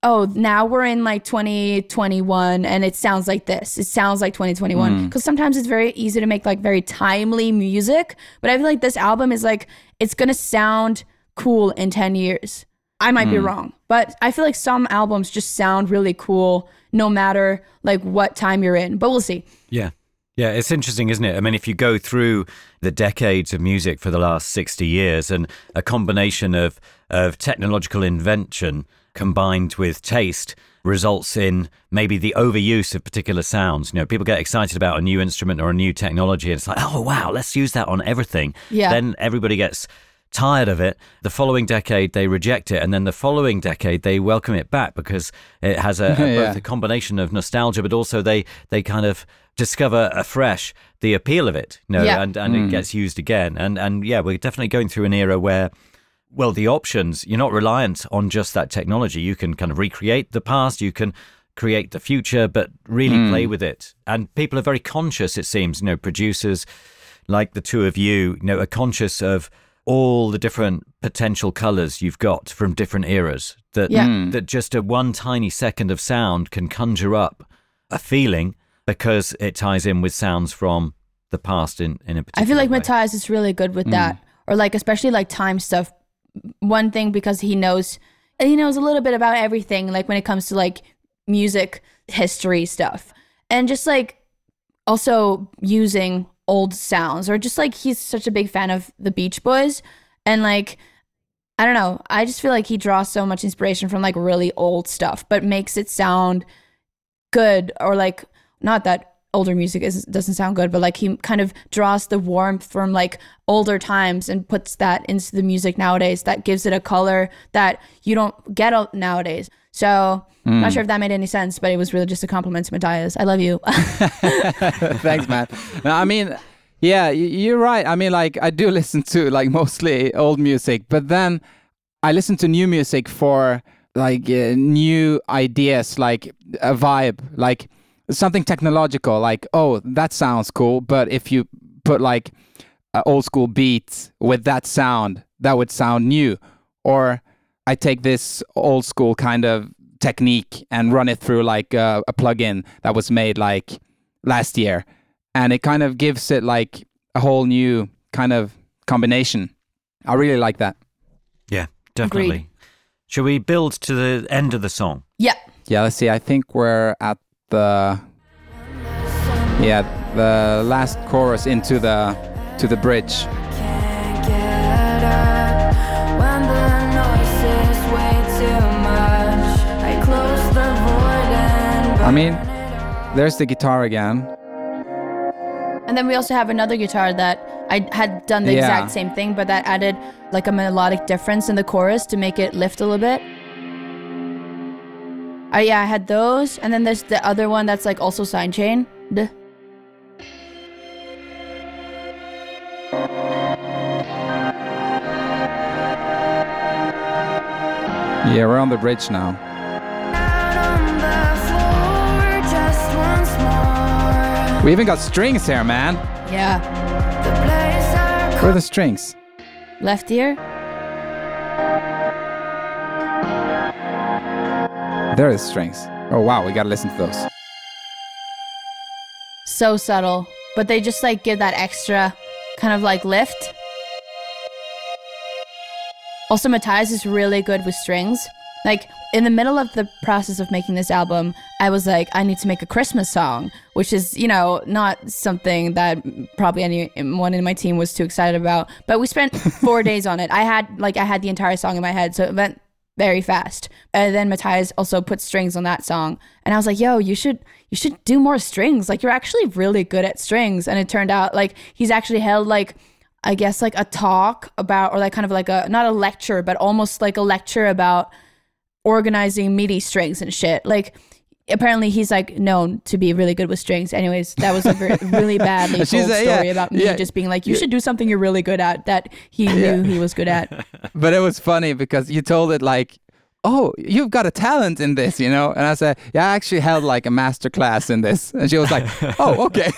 oh now we're in like 2021 and it sounds like this. It sounds like 2021 because hmm. sometimes it's very easy to make like very timely music but i feel like this album is like it's gonna sound cool in 10 years. I might be hmm. wrong but i feel like some albums just sound really cool no matter like what time you're in but we'll see. Yeah. Yeah, it's interesting, isn't it? I mean, if you go through the decades of music for the last 60 years and a combination of, of technological invention combined with taste results in maybe the overuse of particular sounds. You know, people get excited about a new instrument or a new technology and it's like, oh, wow, let's use that on everything. Yeah. Then everybody gets tired of it. The following decade, they reject it. And then the following decade, they welcome it back because it has a, <laughs> a- Yeah. both a combination of nostalgia, but also they, they kind of discover afresh the appeal of it, you know, Yeah. and, and it mm. gets used again. And, and yeah, we're definitely going through an era where, well, the options, you're not reliant on just that technology. You can kind of recreate the past, you can create the future, but really hmm. play with it. And people are very conscious, it seems, you know, producers like the two of you, you know, are conscious of all the different potential colors you've got from different eras that Yeah. Hmm. that just a one tiny second of sound can conjure up a feeling because it ties in with sounds from the past in, in a particular I feel like way. Matthias is really good with hmm. that, or like especially like time stuff. One thing because he knows he knows a little bit about everything, like when it comes to like music history stuff, and just like also using old sounds, or just like he's such a big fan of the Beach Boys, and like I don't know, I just feel like he draws so much inspiration from like really old stuff, but makes it sound good or like not that older music is, doesn't sound good, but like he kind of draws the warmth from like older times and puts that into the music nowadays. That gives it a color that you don't get nowadays. So I'm not sure if that made any sense, but it was really just a compliment to Matthias. I love you. <laughs> <laughs> Thanks, man. No, I mean, yeah, you're right. I mean, like, I do <laughs> listen to like mostly old music, but then I listen to new music for like uh, new ideas, like a vibe, like something technological. Like, oh, that sounds cool, but if you put like an old school beats with that sound that would sound new, or I take this old school kind of technique and run it through like a, a plugin that was made like last year, and it kind of gives it like a whole new kind of combination. I really like that. Yeah, definitely. Agreed. Shall we build to the end of the song? Yeah. Yeah, let's see. I think we're at the yeah the last chorus into the to the bridge. Can't get up when the noise is way too much. I close the void and I mean, there's the guitar again. And then we also have another guitar that I had done the Yeah. exact same thing, but that added like a melodic difference in the chorus to make it lift a little bit. Oh yeah, I had those, and then there's the other one that's like also sidechain. Duh. Yeah, we're on the bridge now. out on the floor just once more. We even got strings here, man. Yeah, Where are the strings? left ear. There is strings. Oh wow, we gotta listen to those. So subtle, but they just like give that extra kind of like lift. Also, Matthias is really good with strings. Like in the middle of the process of making this album, I was like, I need to make a Christmas song, which is, you know, not something that probably anyone in my team was too excited about. But we spent four <laughs> days on it. I had like I had the entire song in my head, so it went very fast. And then Matthias also put strings on that song, and I was like, "Yo, you should you should do more strings. Like you're actually really good at strings." And it turned out like he's actually held like I guess like a talk about or like kind of like a not a lecture, but almost like a lecture about organizing MIDI strings and shit. Like apparently he's like known to be really good with strings. Anyways, that was a very, <laughs> really badly told She's a- story yeah, about me yeah. just being like, you should do something you're really good at that he knew he was good at. <laughs> But it was funny because you told it like, "Oh, you've got a talent in this," you know. And I said, "Yeah, I actually held like a master class in this." And she was like, <laughs> "Oh, okay."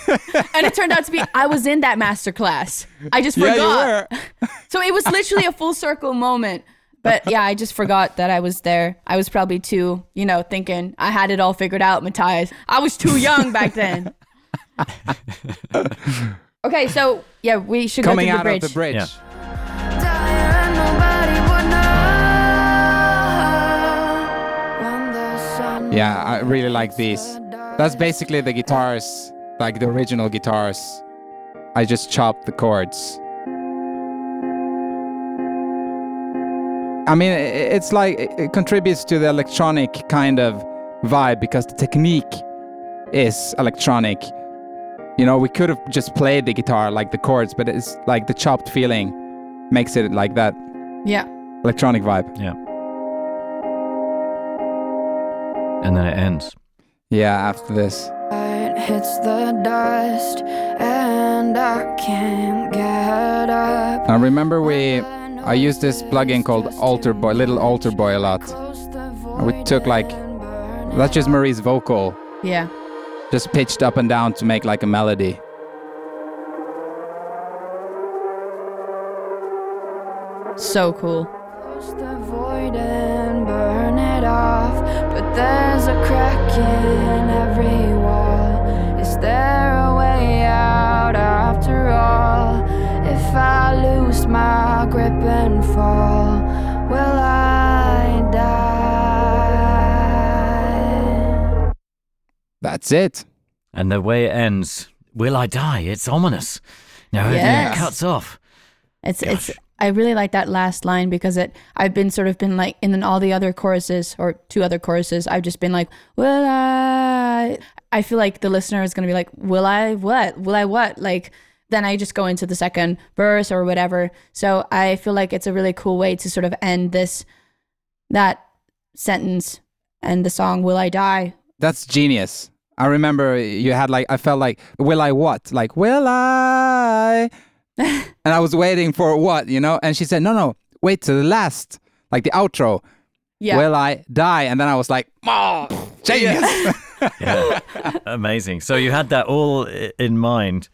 And it turned out to be I was in that master class. I just yeah, forgot. you were. So it was literally a full circle moment. But yeah, I just forgot that I was there. I was probably too, you know, thinking I had it all figured out, Matthias. I was too young back then. <laughs> okay, so yeah, we should Coming go through out the bridge. of the bridge. Yeah. die and nobody would know when the sun Yeah, I really like these. That's basically the guitars, like the original guitars. I just chopped the chords. I mean, it's like it it contributes to the electronic kind of vibe because the technique is electronic. You know, we could have just played the guitar like the chords, but it's like the chopped feeling makes it like that Yeah. electronic vibe. Yeah. And then it ends. Yeah, after this. It hits the dust and I can't get up. Now remember we I used this plugin called Alter Boy, Little Alter Boy a lot. we took, like, That's just Marie's vocal, Yeah. just pitched up and down to make like a melody. So cool. Close the void and burn it off. But there's a crack in every wall. Is there a way out after all? If I lose my grip and fall, will I die? That's it. And the way it ends, will I die? It's ominous. No, everything Yes. cuts off. It's Gosh. it's I really like that last line because it I've been sort of been like in then all the other choruses or two other choruses I've just been like will I I feel like the listener is going to be like will I what will I what like then I just go into the second verse or whatever so I feel like it's a really cool way to sort of end this that sentence and the song will I die That's genius. I remember you had like I felt like will I what? Like will I? <laughs> and I was waiting for what, you know? And she said, "No, no. Wait to the last, like the outro. yeah Will I die?" And then I was like, "Oh, genius." <laughs> Yeah. Amazing. So you had that all in mind.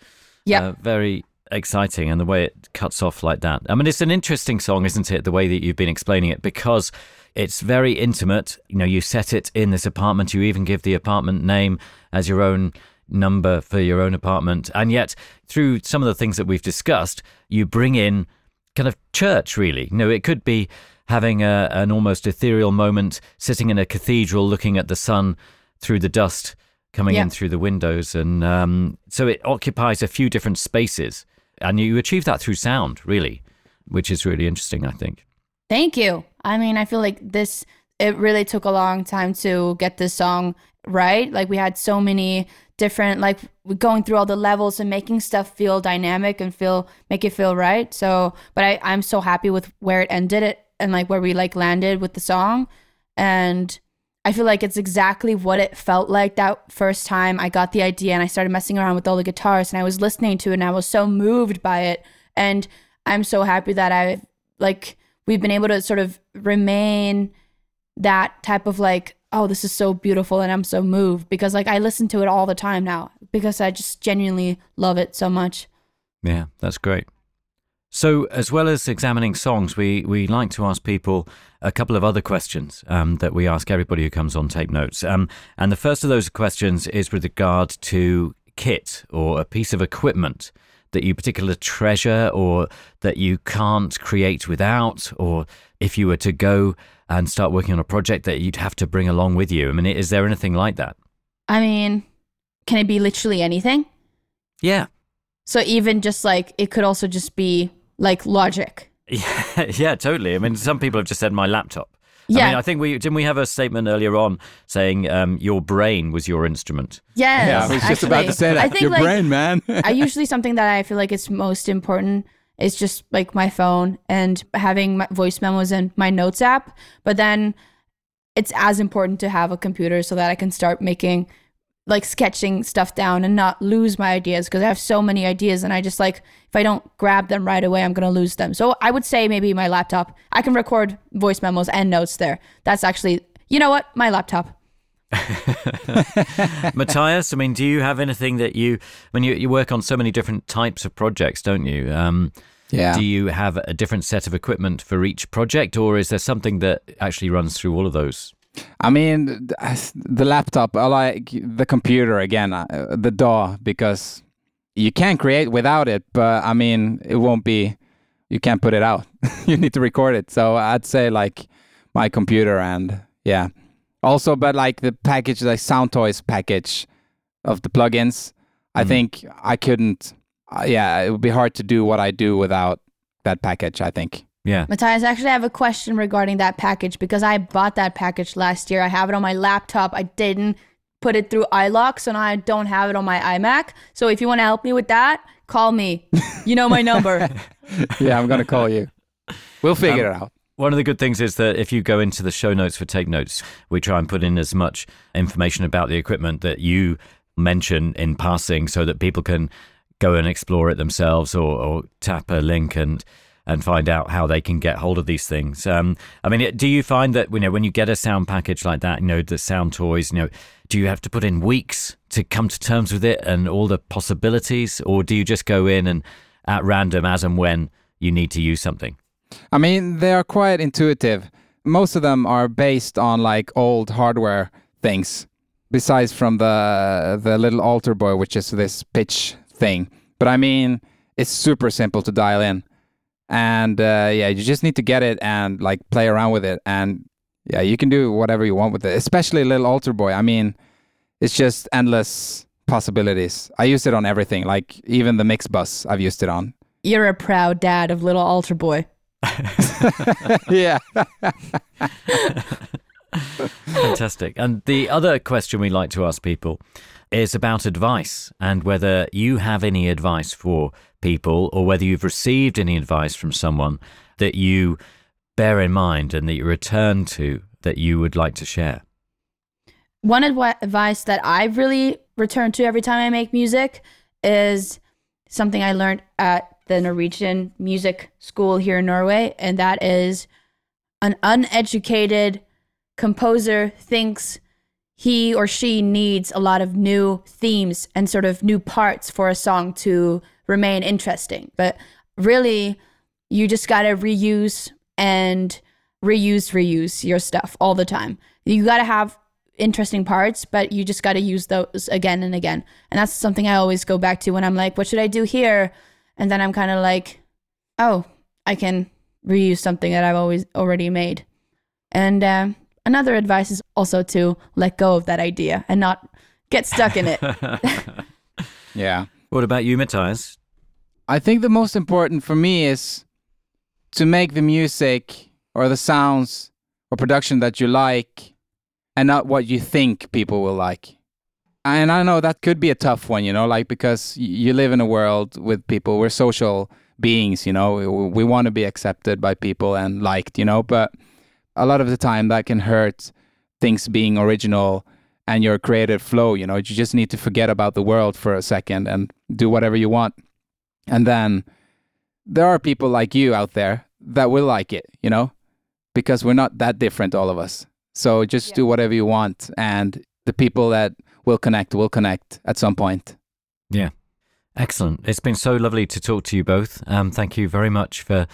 Yeah Uh, very exciting and the way it cuts off like that. I mean, it's an interesting song, isn't it? The way that you've been explaining it, because it's very intimate. You know, you set it in this apartment, you even give the apartment name as your own number for your own apartment. And yet, through some of the things that we've discussed, you bring in kind of church, really. You know, it could be having a, an almost ethereal moment sitting in a cathedral looking at the sun through the dust coming Yeah. in through the windows. And um, so it occupies a few different spaces. And you achieve that through sound, really, which is really interesting, I think. Thank you. I mean, I feel like this, it really took a long time to get this song right. Like, we had so many different, like, going through all the levels and making stuff feel dynamic and feel, make it feel right. So, but I, I'm so happy with where it ended it and like where we like landed with the song. And I feel like it's exactly what it felt like that first time I got the idea and I started messing around with all the guitars and I was listening to it and I was so moved by it. And I'm so happy that I like we've been able to sort of remain that type of like, oh, this is so beautiful and I'm so moved because like I listen to it all the time now because I just genuinely love it so much. Yeah, that's great. So, as well as examining songs, we, we like to ask people a couple of other questions um, that we ask everybody who comes on tape notes. Um, and the first of those questions is with regard to kit or a piece of equipment that you particularly treasure or that you can't create without, or if you were to go and start working on a project that you'd have to bring along with you. I mean, is there anything like that? I mean, can it be literally anything? Yeah. So even just like it could also just be like logic. Yeah, <laughs> yeah, totally. I mean, some people have just said my laptop. I Yeah. mean, I think we didn't we have a statement earlier on saying um, your brain was your instrument. Yes, Yeah, I was just about to say that. I think Your like, brain, man. <laughs> I usually something that I feel like is most important is just like my phone and having my voice memos and my notes app. But then it's as important to have a computer so that I can start making like sketching stuff down and not lose my ideas because I have so many ideas and I just like if I don't grab them right away I'm going to lose them. So I would say maybe my laptop. I can record voice memos and notes there. That's actually you know what? My laptop. <laughs> Matthias, I mean, do you have anything that you, I mean, you, you work on so many different types of projects, don't you? Um, yeah. Do you have a different set of equipment for each project, or is there something that actually runs through all of those? I mean, the laptop, I like the computer again, uh, the DAW, because you can't create without it, but I mean, it won't be, you can't put it out. <laughs> you need to record it. So I'd say like my computer and yeah. Also, but like the package, like Sound Toys package of the plugins, I Mhm. think I couldn't, uh, yeah, it would be hard to do what I do without that package, I think. Yeah. Matthias, actually, I have a question regarding that package because I bought that package last year. I have it on my laptop. I didn't put it through iLok, so now I don't have it on my iMac. So if you want to help me with that, call me. <laughs> You know my number. <laughs> yeah, I'm going to call you. We'll figure Um, it out. One of the good things is that if you go into the show notes for Tape Notes, we try and put in as much information about the equipment that you mention in passing so that people can go and explore it themselves or, or tap a link and and find out how they can get hold of these things. Um, I mean, do you find that you know when you get a sound package like that, you know the sound toys, you know, do you have to put in weeks to come to terms with it and all the possibilities, or do you just go in and at random as and when you need to use something? I mean, they are quite intuitive. Most of them are based on like old hardware things, besides from the the little Alter Boy, which is this pitch thing. But I mean, it's super simple to dial in, and uh, yeah, you just need to get it and like play around with it, and yeah, you can do whatever you want with it. Especially little Alter Boy. I mean, it's just endless possibilities. I use it on everything, like even the mix bus. I've used it on. You're a proud dad of little Alter Boy. <laughs> <laughs> yeah. <laughs> Fantastic. And the other question we like to ask people is about advice and whether you have any advice for people or whether you've received any advice from someone that you bear in mind and that you return to that you would like to share. One advi- advice that I really return to every time I make music is something I learned at the Norwegian music school here in Norway, and that is an uneducated composer thinks he or she needs a lot of new themes and sort of new parts for a song to remain interesting. But really, you just got to reuse and reuse, reuse your stuff all the time. You got to have interesting parts, but you just got to use those again and again. And that's something I always go back to when I'm like, what should I do here? And then I'm kind of like, oh, I can reuse something that I've always already made. And uh, another advice is also to let go of that idea and not get stuck in it. <laughs> <laughs> Yeah. What about you, Matthias? I think the most important for me is to make the music or the sounds or production that you like and not what you think people will like. And I know that could be a tough one, you know, like because you live in a world with people, we're social beings, you know, we, we want to be accepted by people and liked, you know, but a lot of the time that can hurt things being original and your creative flow, you know, you just need to forget about the world for a second and do whatever you want. And then there are people like you out there that will like it, you know, because we're not that different, all of us. So just Yeah. do whatever you want, and the people that will connect will connect at some point. Yeah. Excellent. It's been so lovely to talk to you both. Um, thank you very much for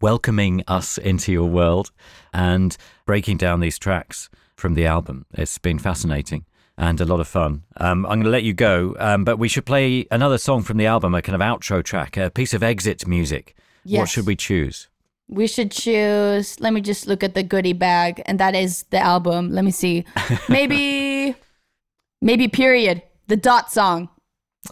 welcoming us into your world and breaking down these tracks from the album. It's been fascinating and a lot of fun. Um, I'm going to let you go, um, but we should play another song from the album, a kind of outro track, a piece of exit music. What should we choose? We should choose. Let me just look at the goodie bag, and that is the album. Let me see. <laughs> Maybe, maybe period. The dot song.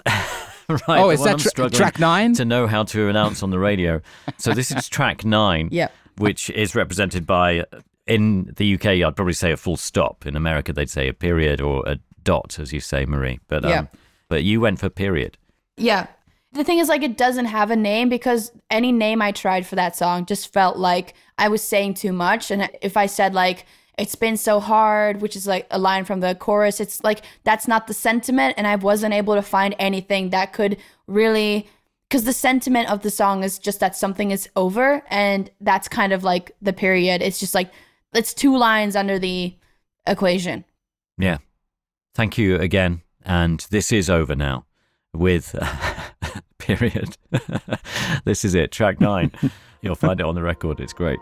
right, oh, the is that tra- track nine? to know how to announce on the radio. So this is <laughs> track nine. Yep. which is represented by in the UK I'd probably say a full stop. In America they'd say a period or a dot, as you say, Marie. But um, Yeah. but you went for period. Yeah. The thing is, like, it doesn't have a name because any name I tried for that song just felt like I was saying too much. And if I said, like, it's been so hard, which is like a line from the chorus, it's like that's not the sentiment. And I wasn't able to find anything that could really, because the sentiment of the song is just that something is over. And that's kind of like the period. It's just like, it's two lines under the equation. Yeah. Thank you again. And this is over now with <laughs> period. <laughs> this is it, track nine. <laughs> You'll find it on the record. It's great.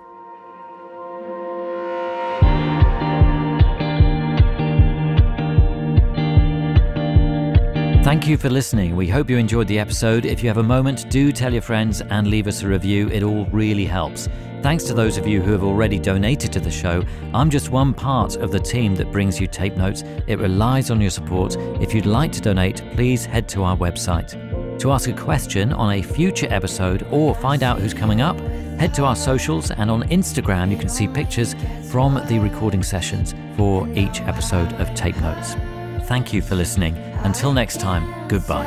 Thank you for listening. We hope you enjoyed the episode. If you have a moment, do tell your friends and leave us a review. It all really helps. Thanks to those of you who have already donated to the show. I'm just one part of the team that brings you tape notes. It relies on your support. If you'd like to donate, please head to our website. To ask a question on a future episode or find out who's coming up, head to our socials and on Instagram you can see pictures from the recording sessions for each episode of Tape Notes. Thank you for listening. Until next time, goodbye.